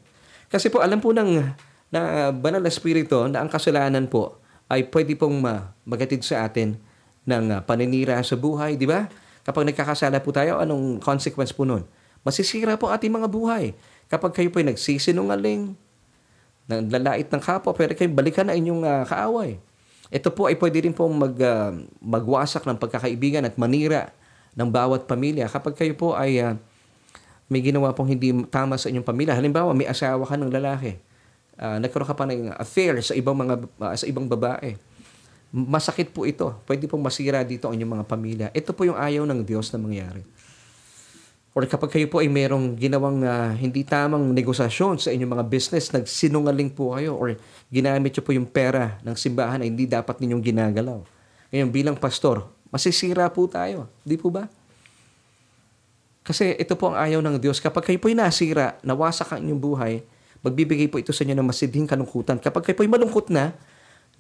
Kasi po alam po ng na banal na spirito na ang kasalanan po ay pwede pong magatid sa atin ng uh, paninira sa buhay, di ba? Kapag nagkakasala po tayo, anong consequence po nun? Masisira po ating mga buhay. Kapag kayo po ay nagsisinungaling, lalait ng kapwa, pero kayo balikan na inyong uh, kaaway. Ito po ay pwede rin pong mag, uh, magwasak ng pagkakaibigan at manira ng bawat pamilya. Kapag kayo po ay uh, may ginawa pong hindi tama sa inyong pamilya, halimbawa may asawa ka ng lalaki, uh, nagkaroon ka pa ng affair sa ibang mga uh, sa ibang babae. Masakit po ito. Pwede pong masira dito ang inyong mga pamilya. Ito po yung ayaw ng Diyos na mangyari. Or kapag kayo po ay merong ginawang uh, hindi tamang negosasyon sa inyong mga business, nagsinungaling po kayo or ginamit nyo po yung pera ng simbahan na hindi dapat ninyong ginagalaw. Ngayon bilang pastor, masisira po tayo. Di po ba? Kasi ito po ang ayaw ng Diyos. Kapag kayo po ay nasira, nawasak ang inyong buhay, magbibigay po ito sa inyo ng masidhing kalungkutan. Kapag kayo po ay malungkot na,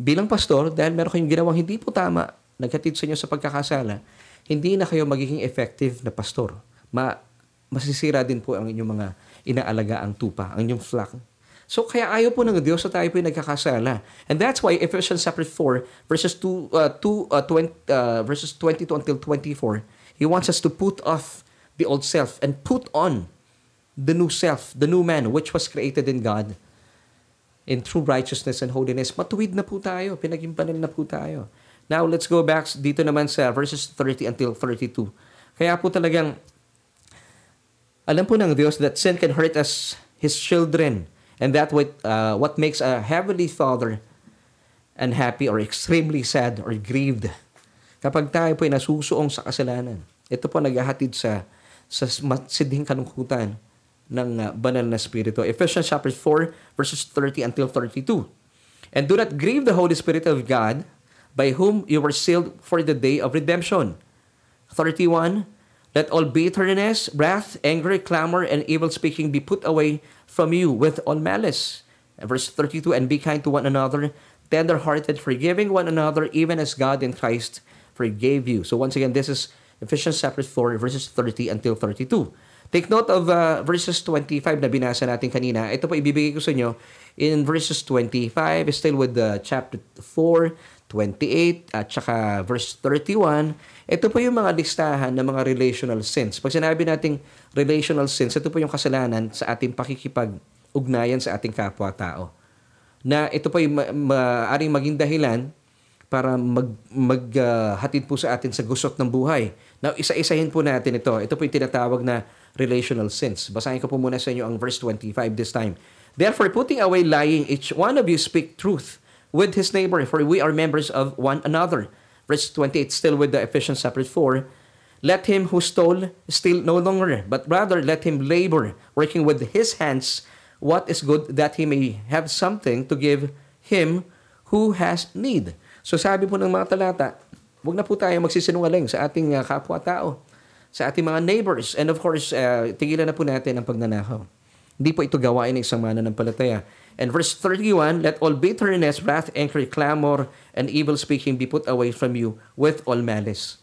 bilang pastor, dahil meron kayong ginawang hindi po tama, naghatid sa inyo sa pagkakasala, hindi na kayo magiging effective na pastor ma masisira din po ang inyong mga inaalaga ang tupa, ang inyong flock. So kaya ayaw po ng Diyos na tayo po yung nagkakasala. And that's why Ephesians chapter 4 verses 2 uh, 2 uh, 20 uh, verses 22 until 24, he wants us to put off the old self and put on the new self, the new man which was created in God in true righteousness and holiness. Matuwid na po tayo, pinagimbalan na po tayo. Now, let's go back dito naman sa verses 30 until 32. Kaya po talagang alam po ng Diyos that sin can hurt us, His children, and that what, uh, what makes a heavenly Father unhappy or extremely sad or grieved kapag tayo po ay nasusuong sa kasalanan. Ito po naghahatid sa sa sidhing kalungkutan ng uh, banal na spirito. Ephesians chapter 4 verses 30 until 32. And do not grieve the Holy Spirit of God by whom you were sealed for the day of redemption. 31 Let all bitterness, wrath, anger, clamor, and evil speaking be put away from you with all malice. Verse 32 And be kind to one another, tender hearted, forgiving one another, even as God in Christ forgave you. So, once again, this is Ephesians chapter 4, verses 30 until 32. Take note of uh, verses 25 na binasa natin kanina. Ito po ibibigay ko sa inyo in verses 25, still with the chapter 4, 28, at saka verse 31 ito po yung mga listahan ng mga relational sins. Pag sinabi nating relational sins, ito po yung kasalanan sa ating pakikipag-ugnayan sa ating kapwa-tao. Na ito po yung ma- maaaring maging dahilan para mag, maghatid uh, po sa atin sa gusot ng buhay. Now, isa-isahin po natin ito. Ito po yung tinatawag na relational sins. Basahin ko po muna sa inyo ang verse 25 this time. Therefore, putting away lying, each one of you speak truth with his neighbor, for we are members of one another. Verse 28, still with the Ephesians chapter 4. Let him who stole steal no longer, but rather let him labor, working with his hands what is good, that he may have something to give him who has need. So sabi po ng mga talata, huwag na po tayo magsisinungaling sa ating uh, kapwa-tao, sa ating mga neighbors, and of course, uh, tigilan na po natin ang pagnanakaw. Hindi po ito gawain ng isang mananampalataya. And verse 31, Let all bitterness, wrath, anger, clamor, and evil speaking be put away from you with all malice.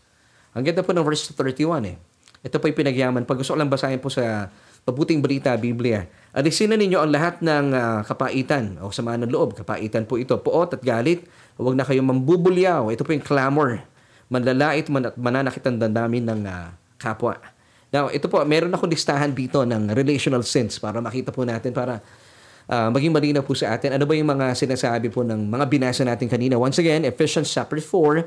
Ang ganda po ng verse 31 eh. Ito po yung pinagyaman. Pag gusto ko lang basahin po sa Mabuting Balita, Biblia. Alisin na ninyo ang lahat ng uh, kapaitan o sama ng loob. Kapaitan po ito. Puot at galit. Huwag na kayong mambubulyaw. Ito po yung clamor. Manlalait man at mananakit ang dandamin ng uh, kapwa. Now, ito po, meron akong listahan dito ng relational sins para makita po natin para uh, maging malinaw po sa atin. Ano ba yung mga sinasabi po ng mga binasa natin kanina? Once again, Ephesians chapter 4,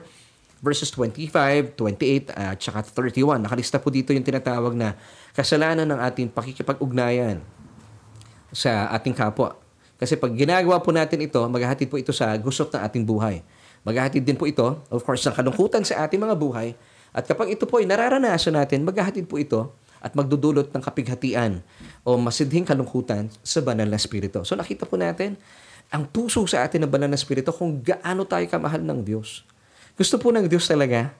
verses 25, 28, at uh, saka 31. Nakalista po dito yung tinatawag na kasalanan ng ating pakikipag-ugnayan sa ating kapwa. Kasi pag ginagawa po natin ito, maghahatid po ito sa gusot ng ating buhay. Maghahatid din po ito, of course, ng kalungkutan sa ating mga buhay. At kapag ito po ay nararanasan natin, maghahatid po ito at magdudulot ng kapighatian o masidhing kalungkutan sa banal na spirito. So nakita po natin ang puso sa atin ng banal na spirito kung gaano tayo kamahal ng Diyos. Gusto po ng Diyos talaga,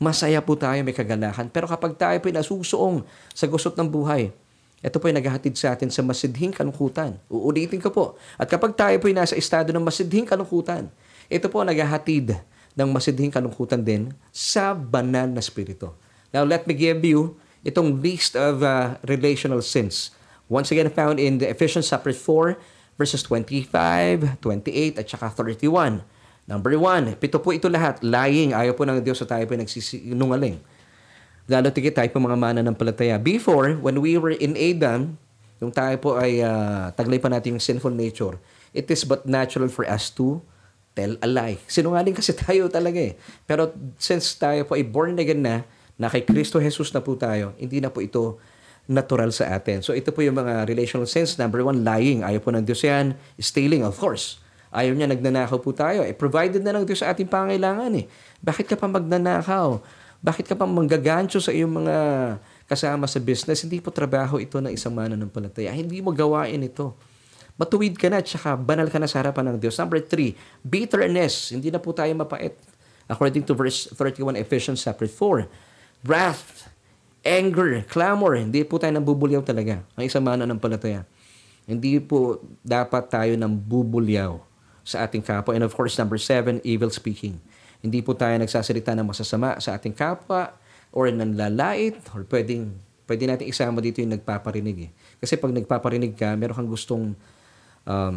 masaya po tayo, may kagalahan. Pero kapag tayo po nasusuong sa gusot ng buhay, ito po ay naghahatid sa atin sa masidhing kalungkutan. Uulitin ko po. At kapag tayo po ay nasa estado ng masidhing kalungkutan, ito po naghahatid ng masidhing kalungkutan din sa banal na spirito. Now, let me give you itong list of uh, relational sins. Once again, found in the Ephesians chapter 4, verses 25, 28, at saka 31. Number 1, pito po ito lahat. Lying. Ayaw po ng Diyos sa tayo po nagsisinungaling. Lalo tigit tayo po mga mana ng palataya. Before, when we were in Adam, yung tayo po ay uh, taglay pa natin yung sinful nature, it is but natural for us to tell a lie. Sinungaling kasi tayo talaga eh. Pero since tayo po ay born again na, na kay Kristo Jesus na po tayo, hindi na po ito natural sa atin. So ito po yung mga relational sense. Number one, lying. Ayaw po ng Diyos yan. Stealing, of course. Ayaw niya, nagnanakaw po tayo. Eh, provided na ng Diyos sa ating pangailangan eh. Bakit ka pa magnanakaw? Bakit ka pa manggagancho sa iyong mga kasama sa business? Hindi po trabaho ito ng isang mananampalataya. Hindi mo gawain ito. Matuwid ka na at saka banal ka na sa harapan ng Diyos. Number three, bitterness. Hindi na po tayo mapait. According to verse 31 Ephesians chapter 4. Wrath, anger, clamor. Hindi po tayo nang bubulyaw talaga. Ang isang mananampalataya. Hindi po dapat tayo nang bubulyaw sa ating kapwa. And of course, number seven, evil speaking. Hindi po tayo nagsasalita ng masasama sa ating kapwa or nanlalait or pwedeng pwede natin isama dito yung nagpaparinig eh. Kasi pag nagpaparinig ka, meron kang gustong um,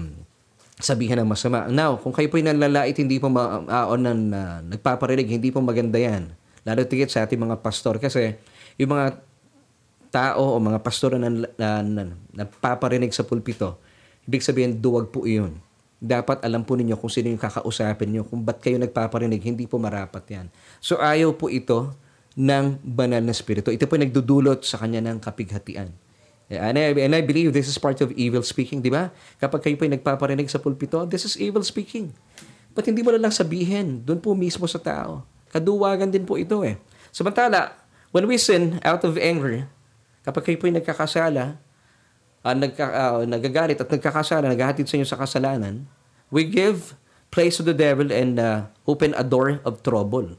sabihin ng masama. Now, kung kayo po yung nanlalait, hindi po ma- uh, ng, uh, nagpaparinig, hindi po maganda yan. Lalo tigit sa ating mga pastor kasi yung mga tao o mga pastor na, na, na, na nagpaparinig sa pulpito, ibig sabihin duwag po iyon dapat alam po ninyo kung sino yung kakausapin nyo, kung ba't kayo nagpaparinig, hindi po marapat yan. So ayaw po ito ng banal na spirito. Ito po nagdudulot sa kanya ng kapighatian. And I, and I believe this is part of evil speaking, di ba? Kapag kayo po yung nagpaparinig sa pulpito, this is evil speaking. Ba't hindi mo lang sabihin, doon po mismo sa tao. Kaduwagan din po ito eh. Samantala, when we sin out of anger, kapag kayo po yung nagkakasala, uh, nagka, uh, nagagalit at nagkakasala, naghahatid sa inyo sa kasalanan, we give place to the devil and uh, open a door of trouble.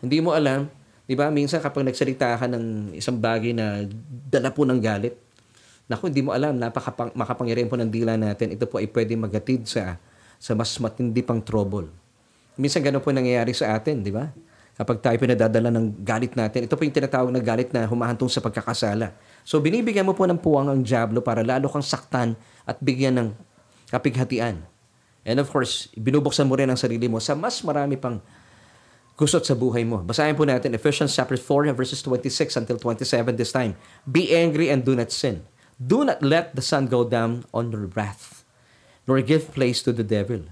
Hindi mo alam, di ba, minsan kapag nagsalita ka ng isang bagay na dala po ng galit, naku, hindi mo alam, napaka makapangyarihan po ng dila natin, ito po ay pwede maghatid sa, sa mas matindi pang trouble. Minsan ganun po nangyayari sa atin, di ba? Kapag tayo pinadadala ng galit natin, ito po yung tinatawag na galit na humahantong sa pagkakasala. So binibigyan mo po ng puwang ang Diablo para lalo kang saktan at bigyan ng kapighatian. And of course, binubuksan mo rin ang sarili mo sa mas marami pang gusot sa buhay mo. Basahin po natin Ephesians chapter 4 verses 26 until 27 this time. Be angry and do not sin. Do not let the sun go down on your wrath, nor give place to the devil.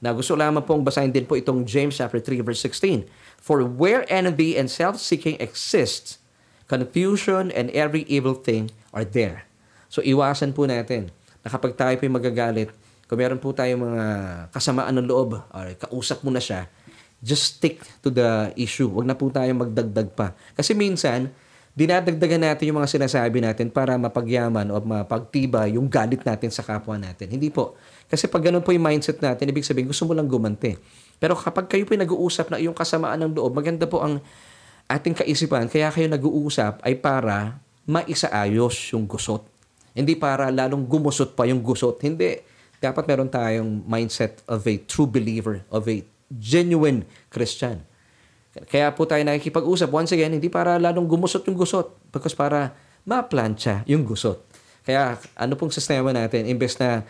Na gusto lamang pong basahin din po itong James chapter 3 verse 16. For where envy and self-seeking exists, confusion, and every evil thing are there. So iwasan po natin na kapag tayo po magagalit, kung meron po tayong mga kasamaan ng loob, or kausap mo na siya, just stick to the issue. Huwag na po tayo magdagdag pa. Kasi minsan, dinadagdagan natin yung mga sinasabi natin para mapagyaman o mapagtiba yung galit natin sa kapwa natin. Hindi po. Kasi pag ganun po yung mindset natin, ibig sabihin, gusto mo lang gumante. Pero kapag kayo po nag-uusap na yung kasamaan ng loob, maganda po ang ating kaisipan, kaya kayo nag-uusap ay para maisaayos yung gusot. Hindi para lalong gumusot pa yung gusot. Hindi. Dapat meron tayong mindset of a true believer, of a genuine Christian. Kaya po tayo nakikipag-usap, once again, hindi para lalong gumusot yung gusot, because para ma-plancha yung gusot. Kaya ano pong sistema natin, imbes na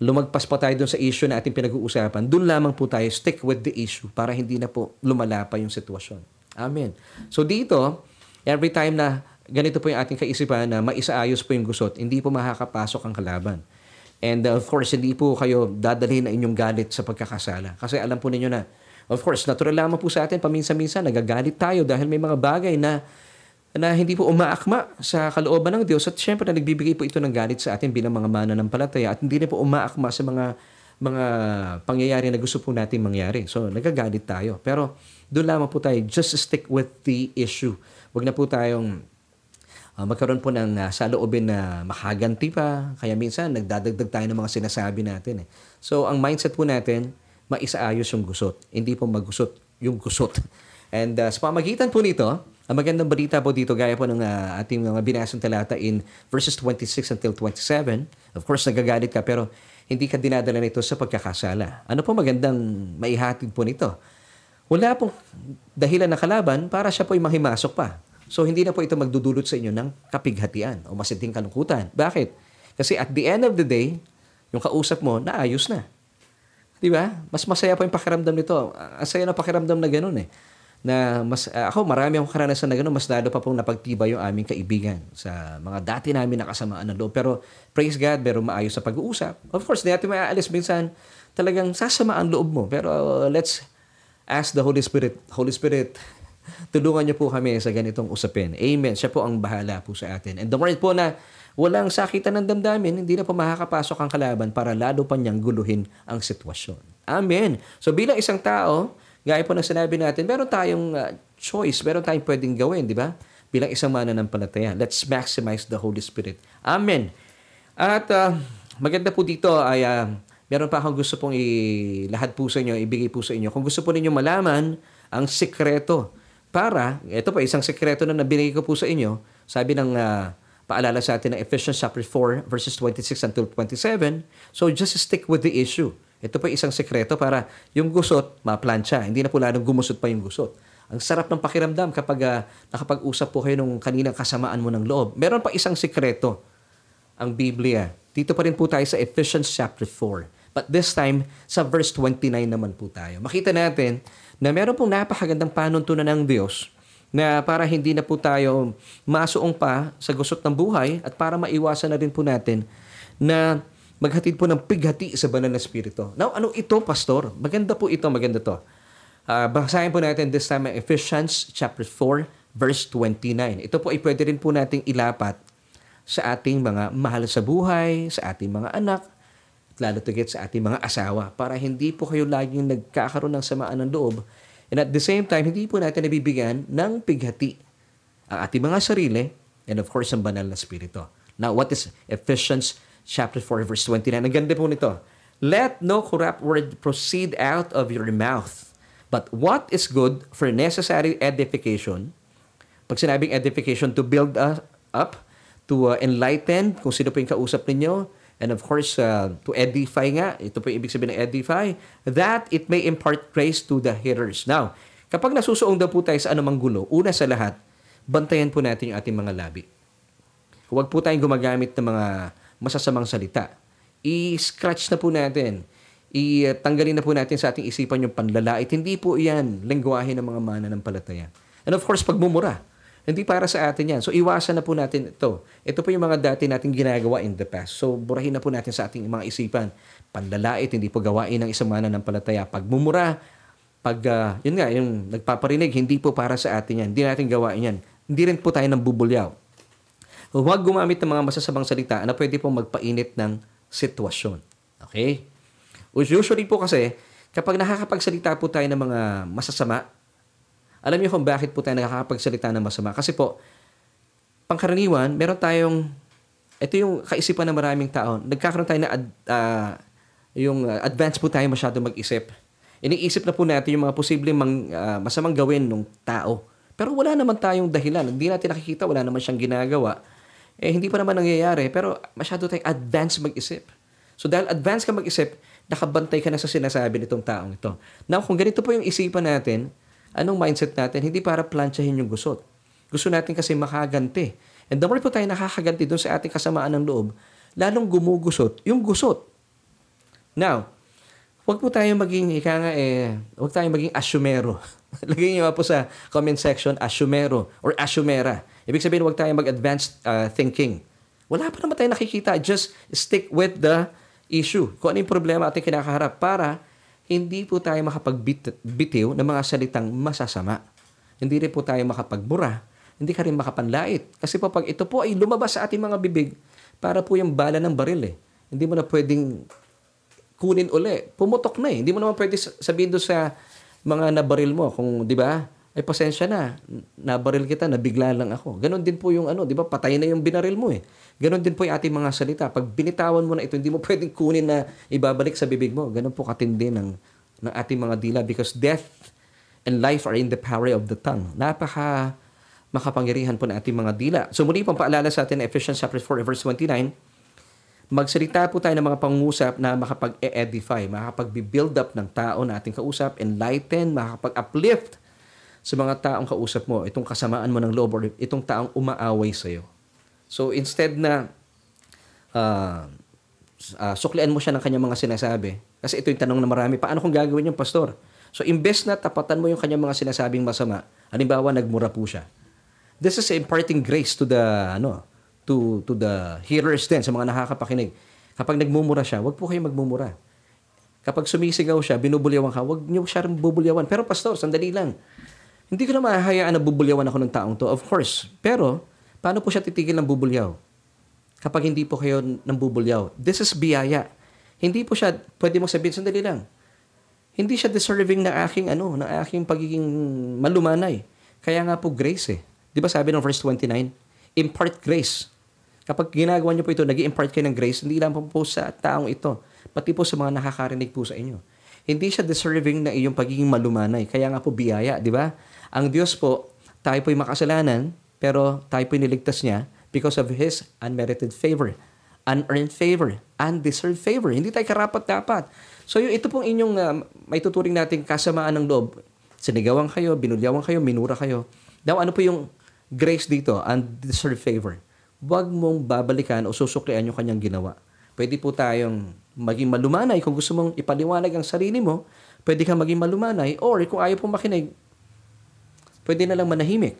lumagpas pa tayo dun sa issue na ating pinag-uusapan, dun lamang po tayo stick with the issue para hindi na po lumala pa yung sitwasyon. Amen. So dito, every time na ganito po yung ating kaisipan na maisaayos po yung gusot, hindi po makakapasok ang kalaban. And uh, of course, hindi po kayo dadalhin na inyong galit sa pagkakasala. Kasi alam po ninyo na, of course, natural lamang po sa atin, paminsan-minsan, nagagalit tayo dahil may mga bagay na na hindi po umaakma sa kalooban ng Diyos at syempre na nagbibigay po ito ng galit sa atin bilang mga mananampalataya at hindi na po umaakma sa mga mga pangyayari na gusto po natin mangyari. So, nagagalit tayo. Pero doon lamang po tayo, just stick with the issue. Huwag na po tayong uh, magkaroon po ng uh, saloobin na makaganti pa. Kaya minsan, nagdadagdag tayo ng mga sinasabi natin. Eh. So, ang mindset po natin, maisaayos yung gusot. Hindi po magusot yung gusot. And uh, sa pamagitan po nito, ang magandang balita po dito, gaya po ng uh, ating mga binasang talata in verses 26 until 27, of course, nagagalit ka, pero hindi ka dinadala nito sa pagkakasala. Ano po magandang maihatid po nito? Wala pong dahilan na kalaban para siya po'y mahimasok pa. So, hindi na po ito magdudulot sa inyo ng kapighatian o masinting kalungkutan. Bakit? Kasi at the end of the day, yung kausap mo, naayos na. Di ba? Mas masaya pa yung pakiramdam nito. Ang saya na pakiramdam na ganun eh. Na mas ah, ako marami akong karanasan na gano'n, mas lalo pa pong napagtibay yung aming kaibigan sa mga dati namin nakasamaan ng loob. Pero praise God, pero maayos sa pag-uusap. Of course, hindi natin maaalis minsan talagang sasama ang loob mo. Pero uh, let's ask the Holy Spirit, Holy Spirit, tulungan niyo po kami sa ganitong usapin. Amen. Siya po ang bahala po sa atin. And the more po na walang sakitan ng damdamin, hindi na po makakapasok ang kalaban para lalo pa niyang guluhin ang sitwasyon. Amen. So bilang isang tao, Gaya po ng sinabi natin, meron tayong uh, choice, meron tayong pwedeng gawin, di ba? Bilang isang mananampalataya. Let's maximize the Holy Spirit. Amen. At uh, maganda po dito ay uh, meron pa akong gusto pong ilahat po sa inyo, ibigay po sa inyo. Kung gusto po ninyo malaman ang sikreto para, ito pa isang sikreto na nabinigay ko po sa inyo, sabi ng uh, paalala sa atin ng Ephesians chapter 4 verses 26 until 27. So just stick with the issue. Ito pa isang sekreto para yung gusot, maplansya. Hindi na po lalong gumusot pa yung gusot. Ang sarap ng pakiramdam kapag uh, nakapag-usap po kayo nung kaninang kasamaan mo ng loob. Meron pa isang sekreto, ang Biblia. Dito pa rin po tayo sa Ephesians chapter 4. But this time, sa verse 29 naman po tayo. Makita natin na meron pong napakagandang panuntunan ng Diyos na para hindi na po tayo masuong pa sa gusot ng buhay at para maiwasan na rin po natin na maghatid po ng pighati sa banal na spirito. Now, ano ito, pastor? Maganda po ito, maganda to. Uh, basahin po natin this time Ephesians chapter 4 verse 29. Ito po ay pwede rin po nating ilapat sa ating mga mahal sa buhay, sa ating mga anak, at lalo tigit sa ating mga asawa para hindi po kayo laging nagkakaroon ng samaan ng loob and at the same time, hindi po natin nabibigyan ng pighati ang ating mga sarili and of course ang banal na spirito. Now, what is Ephesians chapter 4, verse 29. Ang ganda po nito. Let no corrupt word proceed out of your mouth, but what is good for necessary edification. Pag sinabing edification, to build us up, to uh, enlighten, kung sino po yung kausap ninyo, and of course, uh, to edify nga, ito po yung ibig sabihin ng edify, that it may impart grace to the hearers. Now, kapag nasusuong daw po tayo sa anumang gulo, una sa lahat, bantayan po natin yung ating mga labi. Huwag po tayong gumagamit ng mga masasamang salita. I-scratch na po natin. I-tanggalin na po natin sa ating isipan yung panlalait. Hindi po yan lengguwahe ng mga mana ng palataya. And of course, pagmumura. Hindi para sa atin yan. So, iwasan na po natin ito. Ito po yung mga dati nating ginagawa in the past. So, burahin na po natin sa ating mga isipan. Panlalait, hindi po gawain ng isang mana ng palataya. Pagmumura, pag, uh, yun nga, yung nagpaparinig, hindi po para sa atin yan. Hindi natin gawain yan. Hindi rin po tayo nang bubulyaw. Huwag gumamit ng mga masasamang salita na pwede pong magpainit ng sitwasyon. Okay? Usually po kasi, kapag nakakapagsalita po tayo ng mga masasama, alam niyo kung bakit po tayo nakakapagsalita ng masama? Kasi po, pangkaraniwan, meron tayong, ito yung kaisipan ng maraming tao, nagkakaroon tayo na ad, uh, yung advance po tayo masyado mag-isip. Iniisip na po natin yung mga posibleng mang, uh, masamang gawin ng tao. Pero wala naman tayong dahilan. Hindi natin nakikita, wala naman siyang ginagawa eh hindi pa naman nangyayari, pero masyado tayong advance mag-isip. So dahil advance ka mag-isip, nakabantay ka na sa sinasabi nitong taong ito. Now, kung ganito po yung isipan natin, anong mindset natin? Hindi para planchahin yung gusot. Gusto natin kasi makaganti. And the more po tayo nakakaganti doon sa ating kasamaan ng loob, lalong gumugusot yung gusot. Now, huwag po tayong maging, ika nga eh, huwag tayong maging asyumero. Lagay niyo po sa comment section, asyumero or asyumera. Ibig sabihin, huwag tayong mag-advanced uh, thinking. Wala pa naman tayong nakikita. Just stick with the issue. Kung ano yung problema ating kinakaharap para hindi po tayo makapagbitiw ng mga salitang masasama. Hindi rin po tayo makapagmura. Hindi ka rin makapanlait. Kasi po pag ito po ay lumabas sa ating mga bibig, para po yung bala ng baril eh. Hindi mo na pwedeng kunin uli. Pumutok na eh. Hindi mo naman pwede sabihin doon sa mga nabaril mo kung, di ba, ay pasensya na, nabaril kita, nabigla lang ako. Ganon din po yung ano, di ba, patay na yung binaril mo eh. Ganon din po yung ating mga salita. Pag binitawan mo na ito, hindi mo pwedeng kunin na ibabalik sa bibig mo. Ganon po katindi ng, ng ating mga dila because death and life are in the power of the tongue. Napaka makapangyarihan po ng ating mga dila. So muli pong paalala sa atin, Ephesians chapter 4, verse 29, magsalita po tayo ng mga pangusap na makapag-edify, makapag-build up ng tao na ating kausap, enlighten, makapag-uplift sa mga taong kausap mo, itong kasamaan mo ng loob or itong taong umaaway sa iyo. So instead na uh, uh, suklian mo siya ng kanyang mga sinasabi, kasi ito yung tanong na marami, paano kung gagawin yung pastor? So, imbes na tapatan mo yung kanyang mga sinasabing masama, halimbawa, nagmura po siya. This is imparting grace to the, ano, to, to the hearers din, sa mga nakakapakinig. Kapag nagmumura siya, wag po kayo magmumura. Kapag sumisigaw siya, binubulyawan ka, wag niyo siya rin bubulyawan. Pero pastor, sandali lang. Hindi ko na mahahayaan na bubulyawan ako ng taong to. Of course. Pero, paano po siya titigil ng bubulyaw? Kapag hindi po kayo ng bubulyaw. This is biyaya. Hindi po siya, pwede mo sabihin, sandali lang. Hindi siya deserving na aking, ano, na aking pagiging malumanay. Kaya nga po grace eh. Di ba sabi ng verse 29? Impart grace. Kapag ginagawa niyo po ito, nag impart kayo ng grace, hindi lang po, sa taong ito, pati po sa mga nakakarinig po sa inyo. Hindi siya deserving na iyong pagiging malumanay. Kaya nga po biyaya, di ba? Ang Diyos po, tayo po'y makasalanan, pero tayo po'y niligtas niya because of His unmerited favor unearned favor, undeserved favor. Hindi tayo karapat-dapat. So yung ito pong inyong uh, may tuturing natin kasamaan ng loob. Sinigawan kayo, binulyawan kayo, minura kayo. Now ano po yung grace dito? Undeserved favor. Huwag mong babalikan o susuklian yung kanyang ginawa. Pwede po tayong maging malumanay kung gusto mong ipaliwanag ang sarili mo. Pwede kang maging malumanay or kung ayaw pong makinig, pwede na lang manahimik.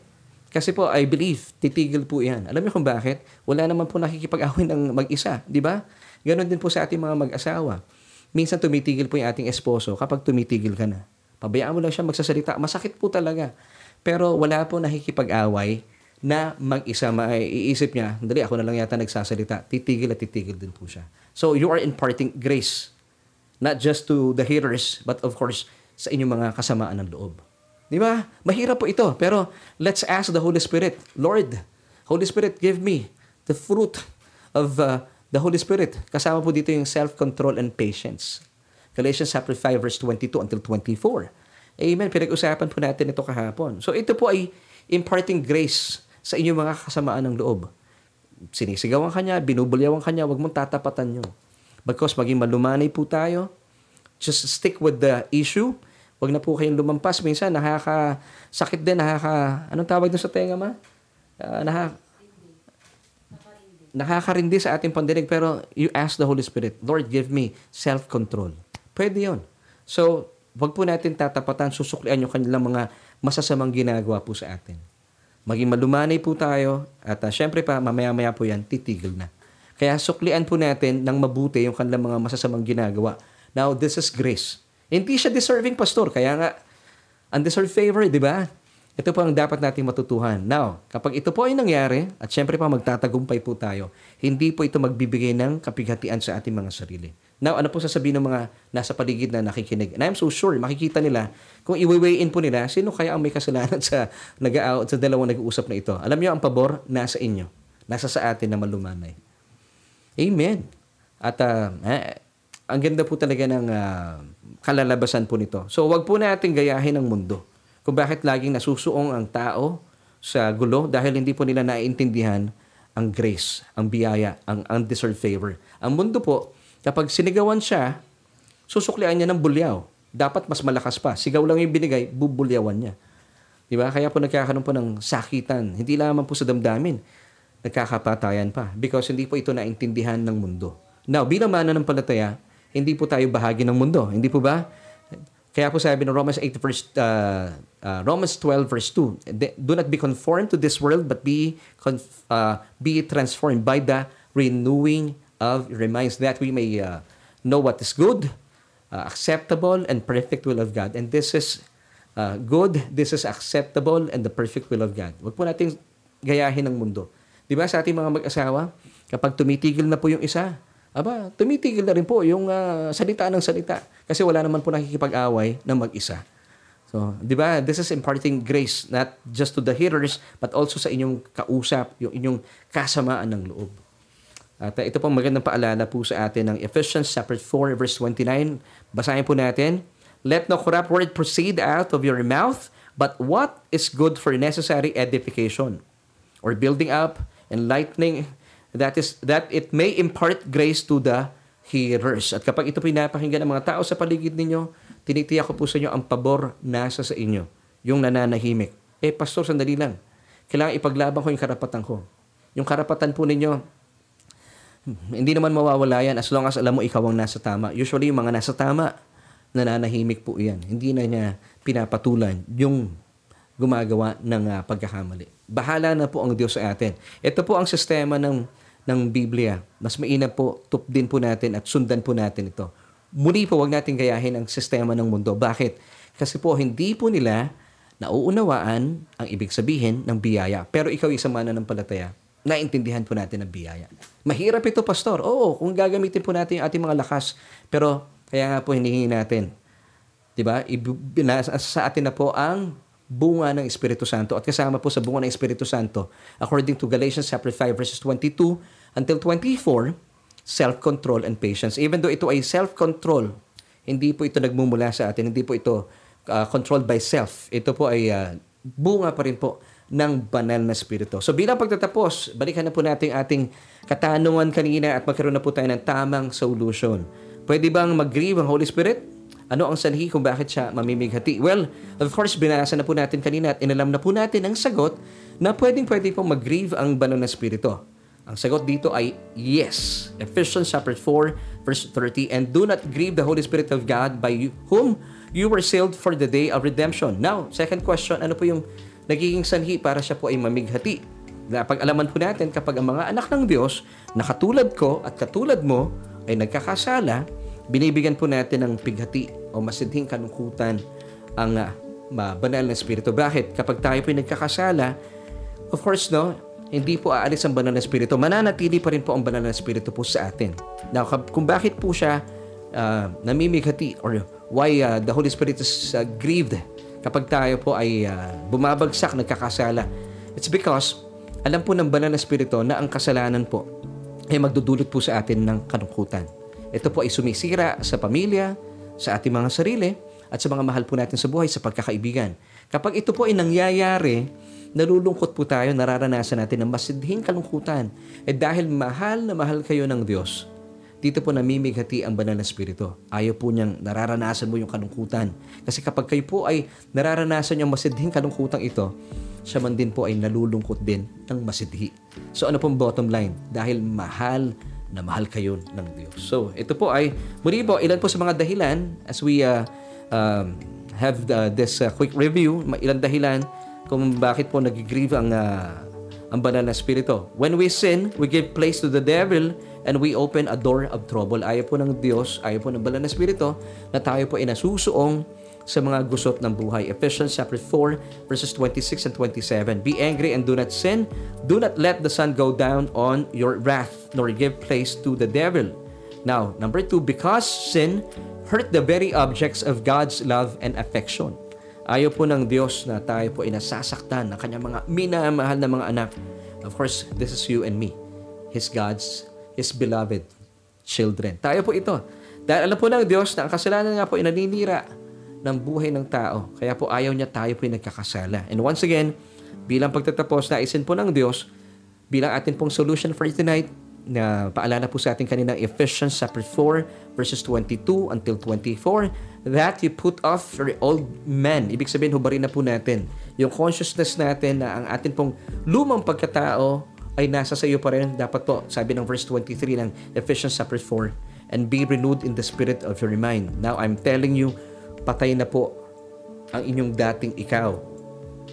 Kasi po, I believe, titigil po yan. Alam niyo kung bakit? Wala naman po nakikipag-away ng mag-isa, di ba? Ganon din po sa ating mga mag-asawa. Minsan tumitigil po yung ating esposo kapag tumitigil ka na. Pabayaan mo lang siya magsasalita. Masakit po talaga. Pero wala po nakikipag-away na mag-isa maiisip niya, dali ako na lang yata nagsasalita. Titigil at titigil din po siya. So you are imparting grace. Not just to the hearers, but of course, sa inyong mga kasamaan ng loob. Di ba? Mahirap po ito. Pero let's ask the Holy Spirit, Lord, Holy Spirit, give me the fruit of uh, the Holy Spirit. Kasama po dito yung self-control and patience. Galatians chapter 5 verse 22 until 24. Amen. Pinag-usapan po natin ito kahapon. So ito po ay imparting grace sa inyong mga kasamaan ng loob. Sinisigawan ka niya, binubulyawan ka niya, huwag mong tatapatan nyo. Because maging malumanay po tayo, just stick with the issue, Huwag na po kayong lumampas. Minsan, nakakasakit din, nakaka... Anong tawag doon sa tenga, ma? Uh, nakaka, nakakarindi sa ating pandinig pero you ask the Holy Spirit, Lord, give me self-control. Pwede yon. So, wag po natin tatapatan, susuklian yung kanilang mga masasamang ginagawa po sa atin. Maging malumanay po tayo at uh, syempre pa, mamaya-maya po yan, titigil na. Kaya suklian po natin ng mabuti yung kanilang mga masasamang ginagawa. Now, this is grace. Hindi siya deserving pastor, kaya nga undeserved favor, di ba? Ito po ang dapat nating matutuhan. Now, kapag ito po ay nangyari, at syempre pa magtatagumpay po tayo, hindi po ito magbibigay ng kapighatian sa ating mga sarili. Now, ano po sasabihin ng mga nasa paligid na nakikinig? And I'm so sure, makikita nila, kung i-weigh in po nila, sino kaya ang may kasalanan sa, nag sa dalawang nag-uusap na ito? Alam niyo, ang pabor, nasa inyo. Nasa sa atin na malumanay. Amen. At uh, eh, ang ganda po talaga ng uh, kalalabasan po nito. So wag po natin gayahin ang mundo. Kung bakit laging nasusuong ang tao sa gulo dahil hindi po nila naiintindihan ang grace, ang biyaya, ang undeserved favor. Ang mundo po, kapag sinigawan siya, susuklian niya ng bulyaw. Dapat mas malakas pa. Sigaw lang yung binigay, bubulyawan niya. Di ba? Kaya po nagkakaroon po ng sakitan. Hindi lamang po sa damdamin. Nagkakapatayan pa. Because hindi po ito naintindihan ng mundo. Now, bilang mana ng palataya, hindi po tayo bahagi ng mundo. Hindi po ba? Kaya po sabi ng Romans 8 verse uh, uh, Romans 12 verse 2, do not be conformed to this world but be conf- uh, be transformed by the renewing of your minds that we may uh, know what is good, uh, acceptable and perfect will of God. And this is uh, good, this is acceptable and the perfect will of God. Huwag po nating gayahin ng mundo. 'Di ba sa ating mga mag-asawa, kapag tumitigil na po yung isa, aba, tumitigil na rin po yung uh, salita ng salita. Kasi wala naman po nakikipag-away ng mag-isa. So, di ba? This is imparting grace not just to the hearers but also sa inyong kausap, yung inyong kasamaan ng loob. At uh, ito pong magandang paalala po sa atin ng Ephesians chapter 4 verse 29. Basahin po natin. Let no corrupt word proceed out of your mouth, but what is good for necessary edification or building up, enlightening, that is that it may impart grace to the hearers. At kapag ito pinapakinggan ng mga tao sa paligid ninyo, tinitiyak ko po sa inyo ang pabor nasa sa inyo, yung nananahimik. Eh, pastor, sandali lang. Kailangan ipaglaban ko yung karapatan ko. Yung karapatan po ninyo, hindi naman mawawala yan as long as alam mo ikaw ang nasa tama. Usually, yung mga nasa tama, nananahimik po iyan. Hindi na niya pinapatulan yung gumagawa ng uh, pagkakamali. Bahala na po ang Diyos sa atin. Ito po ang sistema ng, ng Biblia. Mas mainam po, tupdin po natin at sundan po natin ito. Muli po, wag natin gayahin ang sistema ng mundo. Bakit? Kasi po, hindi po nila nauunawaan ang ibig sabihin ng biyaya. Pero ikaw isang mananampalataya, naintindihan po natin ang biyaya. Mahirap ito, Pastor. Oo, kung gagamitin po natin yung ating mga lakas. Pero, kaya nga po hinihingi natin. Diba? Sa atin na po ang bunga ng Espiritu Santo. At kasama po sa bunga ng Espiritu Santo, according to Galatians chapter 5 verses 22 until 24, self-control and patience. Even though ito ay self-control, hindi po ito nagmumula sa atin, hindi po ito uh, controlled by self. Ito po ay uh, bunga pa rin po ng banal na spirito. So bilang pagtatapos, balikan na po natin ating katanungan kanina at magkaroon na po tayo ng tamang solution. Pwede bang mag-grieve ang Holy Spirit? Ano ang sanhi kung bakit siya mamimighati? Well, of course, binasa na po natin kanina at inalam na po natin ang sagot na pwedeng pwede pong mag-grieve ang banal na spirito. Ang sagot dito ay yes. Ephesians chapter 4 verse 30 And do not grieve the Holy Spirit of God by whom you were sealed for the day of redemption. Now, second question, ano po yung nagiging sanhi para siya po ay mamighati? Na pag-alaman po natin kapag ang mga anak ng Diyos na katulad ko at katulad mo ay nagkakasala, binibigyan po natin ng pighati o masidhing kalungkutan ang uh, banal na espiritu. Bakit? Kapag tayo po nagkakasala, of course, no, hindi po aalis ang banal na espiritu. Mananatili pa rin po ang banal na espiritu po sa atin. Now, kung bakit po siya uh, namimighati or why uh, the Holy Spirit is uh, grieved kapag tayo po ay uh, bumabagsak, nagkakasala. It's because alam po ng banal na espiritu na ang kasalanan po ay magdudulot po sa atin ng kalungkutan. Ito po ay sumisira sa pamilya, sa ating mga sarili, at sa mga mahal po natin sa buhay, sa pagkakaibigan. Kapag ito po ay nangyayari, nalulungkot po tayo, nararanasan natin ng masidhing kalungkutan. Eh dahil mahal na mahal kayo ng Diyos, dito po namimighati ang banal na spirito. Ayaw po niyang nararanasan mo yung kalungkutan. Kasi kapag kayo po ay nararanasan yung masidhing kalungkutan ito, siya man din po ay nalulungkot din ng masidhi. So ano pong bottom line? Dahil mahal na mahal kayo ng Diyos. So, ito po ay, muli po, ilan po sa mga dahilan as we uh, um, have the, this uh, quick review, ilan dahilan kung bakit po nag-grieve ang, uh, ang banal na spirito. When we sin, we give place to the devil and we open a door of trouble. Ayaw po ng Diyos, ayaw po ng banal na spirito na tayo po ay nasusuong sa mga gusot ng buhay. Ephesians chapter 4 verses 26 and 27. Be angry and do not sin. Do not let the sun go down on your wrath, nor give place to the devil. Now, number two, because sin hurt the very objects of God's love and affection. Ayaw po ng Diyos na tayo po ay nasasaktan ng kanyang mga minamahal na mga anak. Of course, this is you and me. His God's, His beloved children. Tayo po ito. Dahil alam po ng Diyos na ang kasalanan nga po ay naninira ng buhay ng tao. Kaya po ayaw niya tayo po nagkakasala. And once again, bilang pagtatapos, naisin po ng Diyos, bilang atin pong solution for tonight, na paalala po sa ating kanina Ephesians chapter 4 verses 22 until 24 that you put off your old man. Ibig sabihin, hubarin na po natin yung consciousness natin na ang atin pong lumang pagkatao ay nasa sa iyo pa rin. Dapat po, sabi ng verse 23 ng Ephesians chapter 4, and be renewed in the spirit of your mind. Now, I'm telling you, patay na po ang inyong dating ikaw.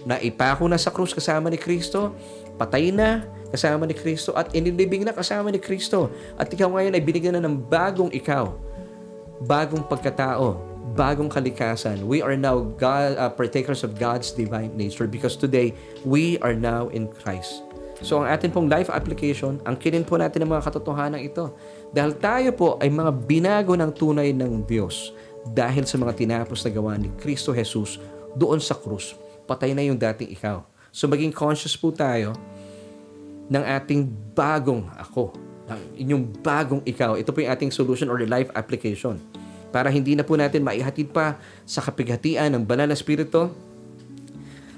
Na ipako na sa krus kasama ni Kristo, patay na kasama ni Kristo at inilibing na kasama ni Kristo. At ikaw ngayon ay binigyan na ng bagong ikaw, bagong pagkatao, bagong kalikasan. We are now God, uh, partakers of God's divine nature because today we are now in Christ. So ang atin pong life application, ang kinin po natin ng mga katotohanan ito. Dahil tayo po ay mga binago ng tunay ng Diyos dahil sa mga tinapos na gawa ni Kristo Jesus doon sa krus. Patay na yung dating ikaw. So maging conscious po tayo ng ating bagong ako, ng inyong bagong ikaw. Ito po yung ating solution or life application. Para hindi na po natin maihatid pa sa kapighatian ng banal na spirito,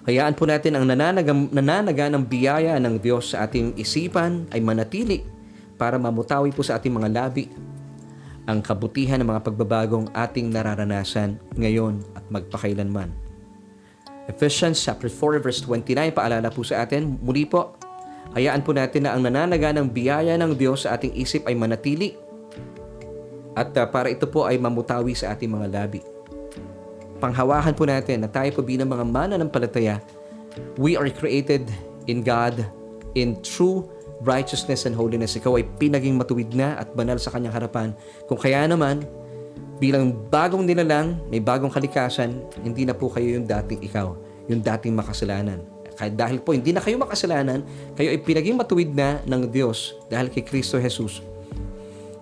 hayaan po natin ang nananaga, nananaga ng biyaya ng Diyos sa ating isipan ay manatili para mamutawi po sa ating mga labi ang kabutihan ng mga pagbabagong ating nararanasan ngayon at magpakailanman. Ephesians chapter 4 verse 29 paalala po sa atin muli po hayaan po natin na ang nananaga ng biyaya ng Diyos sa ating isip ay manatili at uh, para ito po ay mamutawi sa ating mga labi. Panghawakan po natin na tayo po bilang mga mananampalataya, we are created in God in true righteousness and holiness. Ikaw ay pinaging matuwid na at banal sa kanyang harapan. Kung kaya naman, bilang bagong nilalang, may bagong kalikasan, hindi na po kayo yung dating ikaw, yung dating makasalanan. Kahit dahil po hindi na kayo makasalanan, kayo ay pinaging matuwid na ng Diyos dahil kay Kristo Jesus.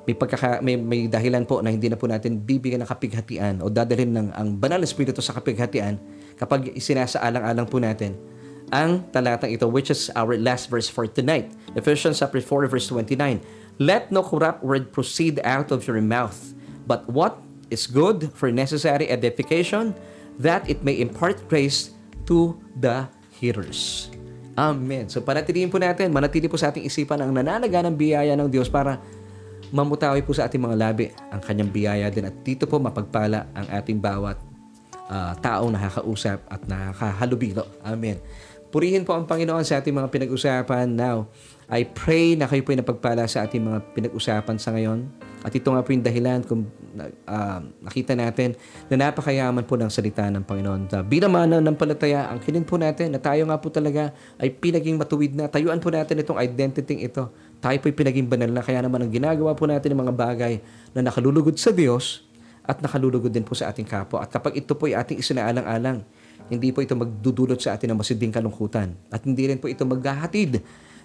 May, pagkaka, may, may dahilan po na hindi na po natin bibigyan ng kapighatian o dadalhin ng ang banal na espiritu sa kapighatian kapag isinasaalang-alang po natin ang talatang ito which is our last verse for tonight. Ephesians chapter 4 verse 29. Let no corrupt word proceed out of your mouth, but what is good for necessary edification, that it may impart grace to the hearers. Amen. So panatilihin po natin, manatili po sa ating isipan ang nananaga ng biyaya ng Diyos para mamutawi po sa ating mga labi ang kanyang biyaya din at dito po mapagpala ang ating bawat uh, taong nakakausap at nakakahalubilo. Amen. Purihin po ang Panginoon sa ating mga pinag-usapan now. I pray na kayo po ay napagpala sa ating mga pinag-usapan sa ngayon. At ito nga po yung dahilan kung uh, nakita natin na napakayaman po ng salita ng Panginoon. Uh, bilang mana ng palataya, ang kinin po natin na tayo nga po talaga ay pinaging matuwid na. Tayuan po natin itong identity ito. Tayo po ay pinaging banal na. Kaya naman ang ginagawa po natin ng mga bagay na nakalulugod sa Diyos at nakalulugod din po sa ating kapwa. At kapag ito po ay ating isinaalang-alang, hindi po ito magdudulot sa atin ng masidhing kalungkutan. At hindi rin po ito maghahatid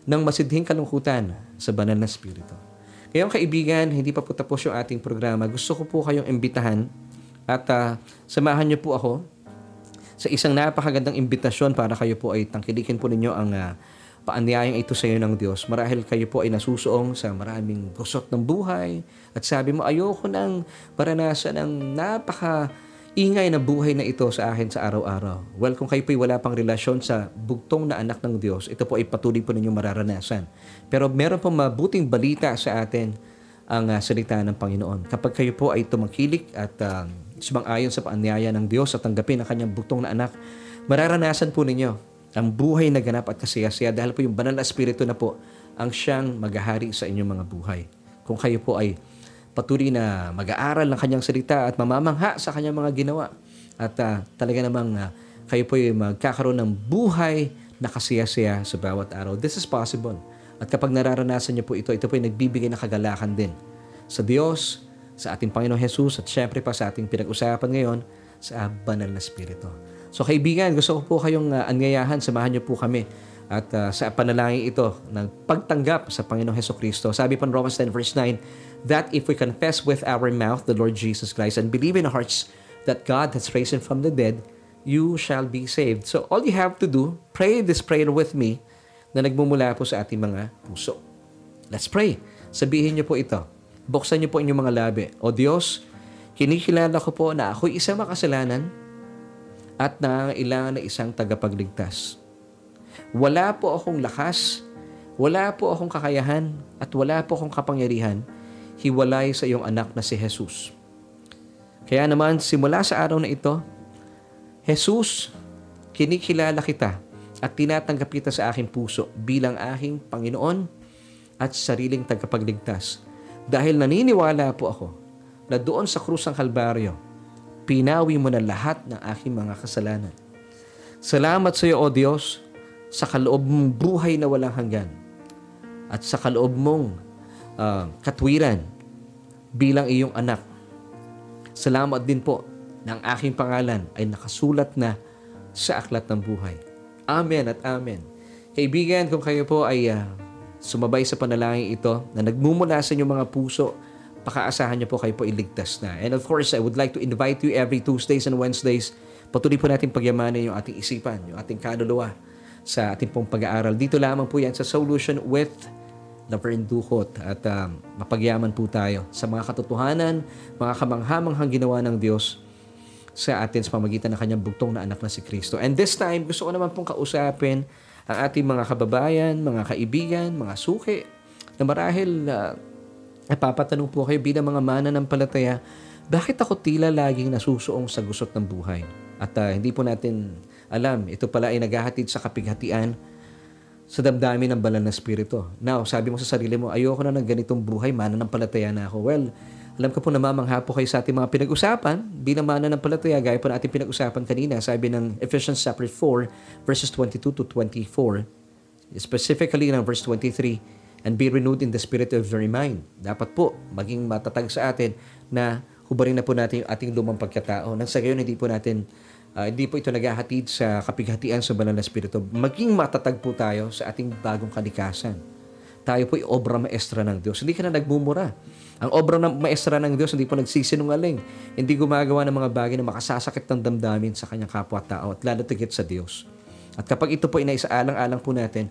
ng masidhing kalungkutan sa banal na spirito. Kaya kaibigan, hindi pa po tapos yung ating programa. Gusto ko po kayong imbitahan at uh, samahan niyo po ako sa isang napakagandang imbitasyon para kayo po ay tangkilikin po ninyo ang uh, paanyayang ito sa iyo ng Diyos. Marahil kayo po ay nasusuong sa maraming gusot ng buhay at sabi mo, ayoko nang maranasan ng napaka ingay na buhay na ito sa akin sa araw-araw. Well, kung kayo po'y wala pang relasyon sa bugtong na anak ng Diyos, ito po ay patuloy po ninyong mararanasan. Pero meron pong mabuting balita sa atin ang uh, salita ng Panginoon. Kapag kayo po ay tumangkilik at uh, sumang-ayon sa paanyaya ng Diyos at tanggapin ang kanyang bugtong na anak, mararanasan po ninyo ang buhay na ganap at kasiyasiya dahil po yung banal na espiritu na po ang siyang maghahari sa inyong mga buhay. Kung kayo po ay patuloy na mag-aaral ng kanyang salita at mamamangha sa kanyang mga ginawa. At uh, talaga namang uh, kayo po ay magkakaroon ng buhay na kasiyasiya sa bawat araw. This is possible. At kapag nararanasan niyo po ito, ito po ay nagbibigay ng kagalakan din sa Diyos, sa ating Panginoong Jesus at syempre pa sa ating pinag-usapan ngayon sa banal na Espiritu. So kaibigan, gusto ko po kayong uh, anyayahan, samahan niyo po kami at uh, sa panalangin ito ng pagtanggap sa Panginoong Heso Kristo. Sabi pa Romans 10 verse 9, that if we confess with our mouth the Lord Jesus Christ and believe in our hearts that God has raised him from the dead, you shall be saved. So all you have to do, pray this prayer with me na nagmumula po sa ating mga puso. Let's pray. Sabihin niyo po ito. Buksan niyo po inyong mga labi. O Diyos, kinikilala ko po na ako'y isang makasalanan at nangangailangan na isang tagapagligtas. Wala po akong lakas, wala po akong kakayahan, at wala po akong kapangyarihan hiwalay sa iyong anak na si Jesus. Kaya naman, simula sa araw na ito, Jesus, kinikilala kita at tinatanggap kita sa aking puso bilang aking Panginoon at sariling tagapagligtas. Dahil naniniwala po ako na doon sa krus ng Kalbaryo, pinawi mo na lahat ng aking mga kasalanan. Salamat sa iyo, O Diyos, sa kaloob mong buhay na walang hanggan at sa kaloob mong uh, katwiran bilang iyong anak. Salamat din po na ang aking pangalan ay nakasulat na sa aklat ng buhay. Amen at amen. Kaibigan, kung kayo po ay uh, sumabay sa panalangin ito na nagmumula sa inyong mga puso, pakaasahan niyo po kayo po iligtas na. And of course, I would like to invite you every Tuesdays and Wednesdays, patuloy po natin pagyamanin yung ating isipan, yung ating kaluluwa sa ating pong pag-aaral. Dito lamang po yan sa Solution with Laverne Duhot at um, mapagyaman po tayo sa mga katotohanan, mga kamanghamanghang ginawa ng Diyos sa atin sa pamagitan ng kanyang bugtong na anak na si Kristo. And this time, gusto ko naman pong kausapin ang ating mga kababayan, mga kaibigan, mga suki, na marahil uh, napapatanong po kayo bilang mga mana ng palataya, bakit ako tila laging nasusuong sa gusot ng buhay? At uh, hindi po natin alam, ito pala ay naghahatid sa kapighatian sa damdamin ng banal na spirito. Now, sabi mo sa sarili mo, ayoko na ng ganitong buhay, mananampalataya na ako. Well, Alam ko po namamangha po kayo sa ating mga pinag-usapan bilang mana ng palataya gaya po na ating pinag-usapan kanina sabi ng Ephesians chapter 4 verses 22 to 24 specifically ng verse 23 and be renewed in the spirit of your mind. Dapat po maging matatag sa atin na hubarin na po natin yung ating lumang pagkatao. Nang sa gayon, hindi po natin uh, hindi po ito naghahatid sa kapighatian sa banal na spirito. Maging matatag po tayo sa ating bagong kalikasan. Tayo po ay obra maestra ng Diyos. Hindi ka na nagmumura. Ang obra ng maestra ng Diyos, hindi po nagsisinungaling. Hindi gumagawa ng mga bagay na makasasakit ng damdamin sa kanyang kapwa-tao at lalo tigit sa Diyos. At kapag ito po ay naisaalang-alang po natin,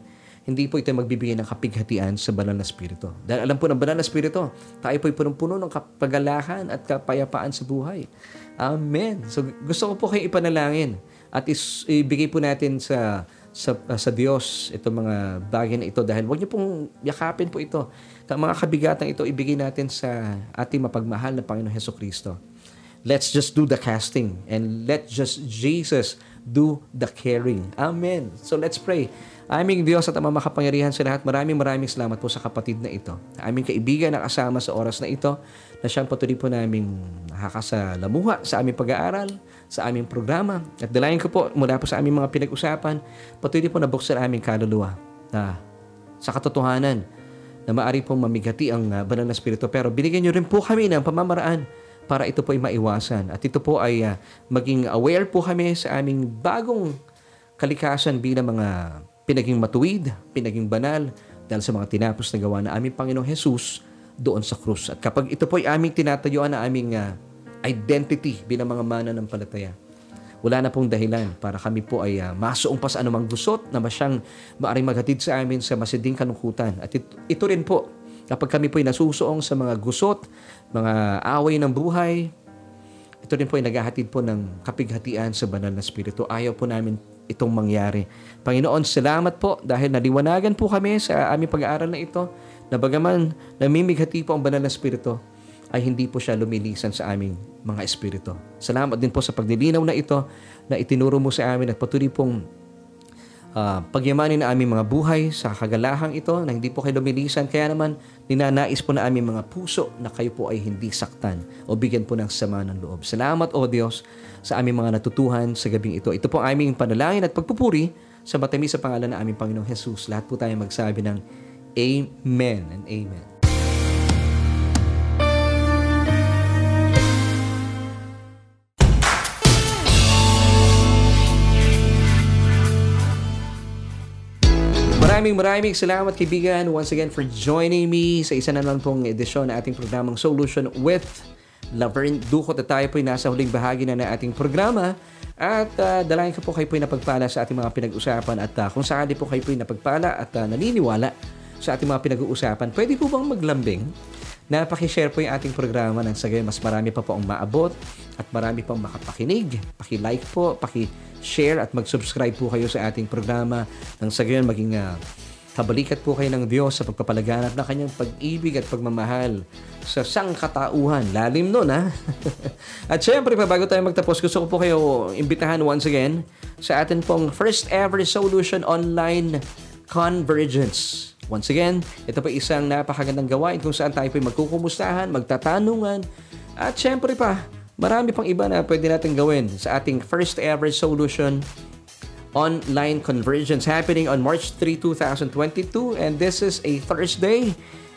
hindi po ito magbibigay ng kapighatian sa banal na spirito. Dahil alam po ng banal na spirito, tayo po ay punong-puno ng kapagalahan at kapayapaan sa buhay. Amen. So gusto ko po kayo ipanalangin at is, ibigay po natin sa sa, uh, sa Diyos itong mga bagay na ito dahil huwag niyo pong yakapin po ito. Ang mga kabigatan ito ibigay natin sa ating mapagmahal na Panginoon Heso Kristo. Let's just do the casting and let just Jesus do the caring. Amen. So let's pray. Aming Diyos at Ama makapangyarihan sa lahat, maraming maraming salamat po sa kapatid na ito. Aming kaibigan na kasama sa oras na ito na siyang patuloy po naming nakakasalamuha sa aming pag-aaral, sa aming programa. At dalayan ko po mula po sa aming mga pinag-usapan, patuloy po nabuksan aming kaluluwa na sa katotohanan na maari pong mamigati ang uh, banal na spirito. Pero binigyan niyo rin po kami ng pamamaraan para ito po ay maiwasan. At ito po ay uh, maging aware po kami sa aming bagong kalikasan bilang mga pinaging matuwid, pinaging banal dahil sa mga tinapos na gawa na aming Panginoong Jesus doon sa krus. At kapag ito po ay aming tinatayuan na aming uh, identity bilang mga mana ng palataya, wala na pong dahilan para kami po ay uh, masuong pa sa anumang gusot na masyang maaring maghatid sa amin sa masiding kanungkutan. At ito, ito rin po, kapag kami po ay nasusuong sa mga gusot, mga away ng buhay, ito rin po ay naghahatid po ng kapighatian sa banal na spirito. Ayaw po namin itong mangyari. Panginoon, salamat po dahil naliwanagan po kami sa aming pag-aaral na ito na bagaman namimighati po ang banal na spirito, ay hindi po siya lumilisan sa aming mga espiritu. Salamat din po sa paglilinaw na ito na itinuro mo sa amin at patuloy pong uh, pagyamanin na aming mga buhay sa kagalahang ito na hindi po kayo lumilisan. Kaya naman, ninanais po na aming mga puso na kayo po ay hindi saktan o bigyan po ng sama ng loob. Salamat, O Diyos, sa aming mga natutuhan sa gabing ito. Ito po ang aming panalangin at pagpupuri sa matamis sa pangalan ng aming Panginoong Jesus. Lahat po tayo magsabi ng Amen and Amen. Maraming maraming salamat kaibigan once again for joining me sa isa na naman pong edisyon na ating programang Solution with Laverne Ducot at tayo po ay nasa huling bahagi na ng ating programa. At uh, dalayan ko po kayo po napagpala sa ating mga pinag-usapan at uh, kung sakali po kayo po napagpala at uh, naniniwala sa ating mga pinag-uusapan, pwede po bang maglambing? Na pakishare po yung ating programa nang sa mas marami pa po ang maabot at marami pang makapakinig. Paki-like po, paki-share at mag-subscribe po kayo sa ating programa. Nang sa maging uh, Kabalikat po kayo ng Diyos sa pagpapalaganap ng kanyang pag-ibig at pagmamahal sa sangkatauhan. Lalim nun, ha? at syempre pa, bago tayo magtapos, gusto ko po kayo imbitahan once again sa atin pong first ever Solution Online Convergence. Once again, ito po isang napakagandang gawain kung saan tayo po magkukumustahan, magtatanungan, at syempre pa, marami pang iba na pwede natin gawin sa ating first ever Solution online conversions happening on March 3, 2022 and this is a Thursday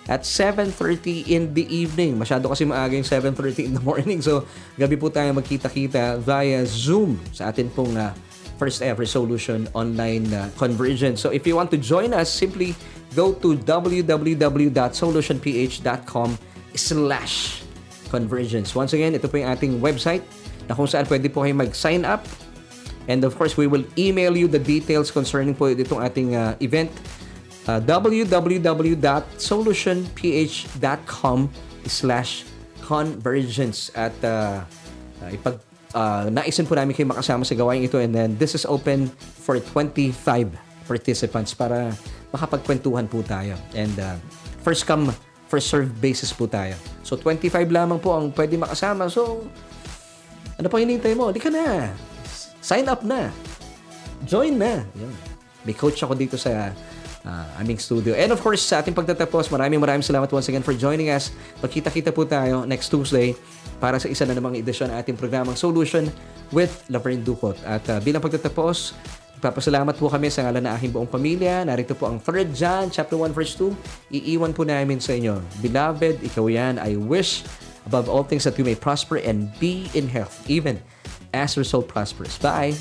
at 7.30 in the evening. Masyado kasi maaga yung 7.30 in the morning. So, gabi po tayo magkita-kita via Zoom sa atin pong uh, first ever solution online uh, conversion. So, if you want to join us, simply go to www.solutionph.com slash conversions. Once again, ito po yung ating website na kung saan pwede po kayo mag-sign up And of course, we will email you the details concerning po itong ating uh, event. Uh, www.solutionph.com slash convergence at uh, uh, ipag uh, naisin po namin kayo makasama sa gawain ito and then this is open for 25 participants para makapagkwentuhan po tayo and uh, first come first serve basis po tayo so 25 lamang po ang pwede makasama so ano pa hinihintay mo? Di ka na. Sign up na. Join na. Yun. May coach ako dito sa ah, aming studio. And of course, sa ating pagtatapos, maraming maraming salamat once again for joining us. Magkita-kita po tayo next Tuesday para sa isa na namang edisyon ng ating programang Solution with Laverne Ducot. At ah, bilang pagtatapos, Nagpapasalamat po kami sa ngalan ng aking buong pamilya. Narito po ang 3 John chapter 1 verse 2. Iiwan po namin sa inyo. Beloved, ikaw yan, I wish above all things that you may prosper and be in health, even as Result prosperous, Bye!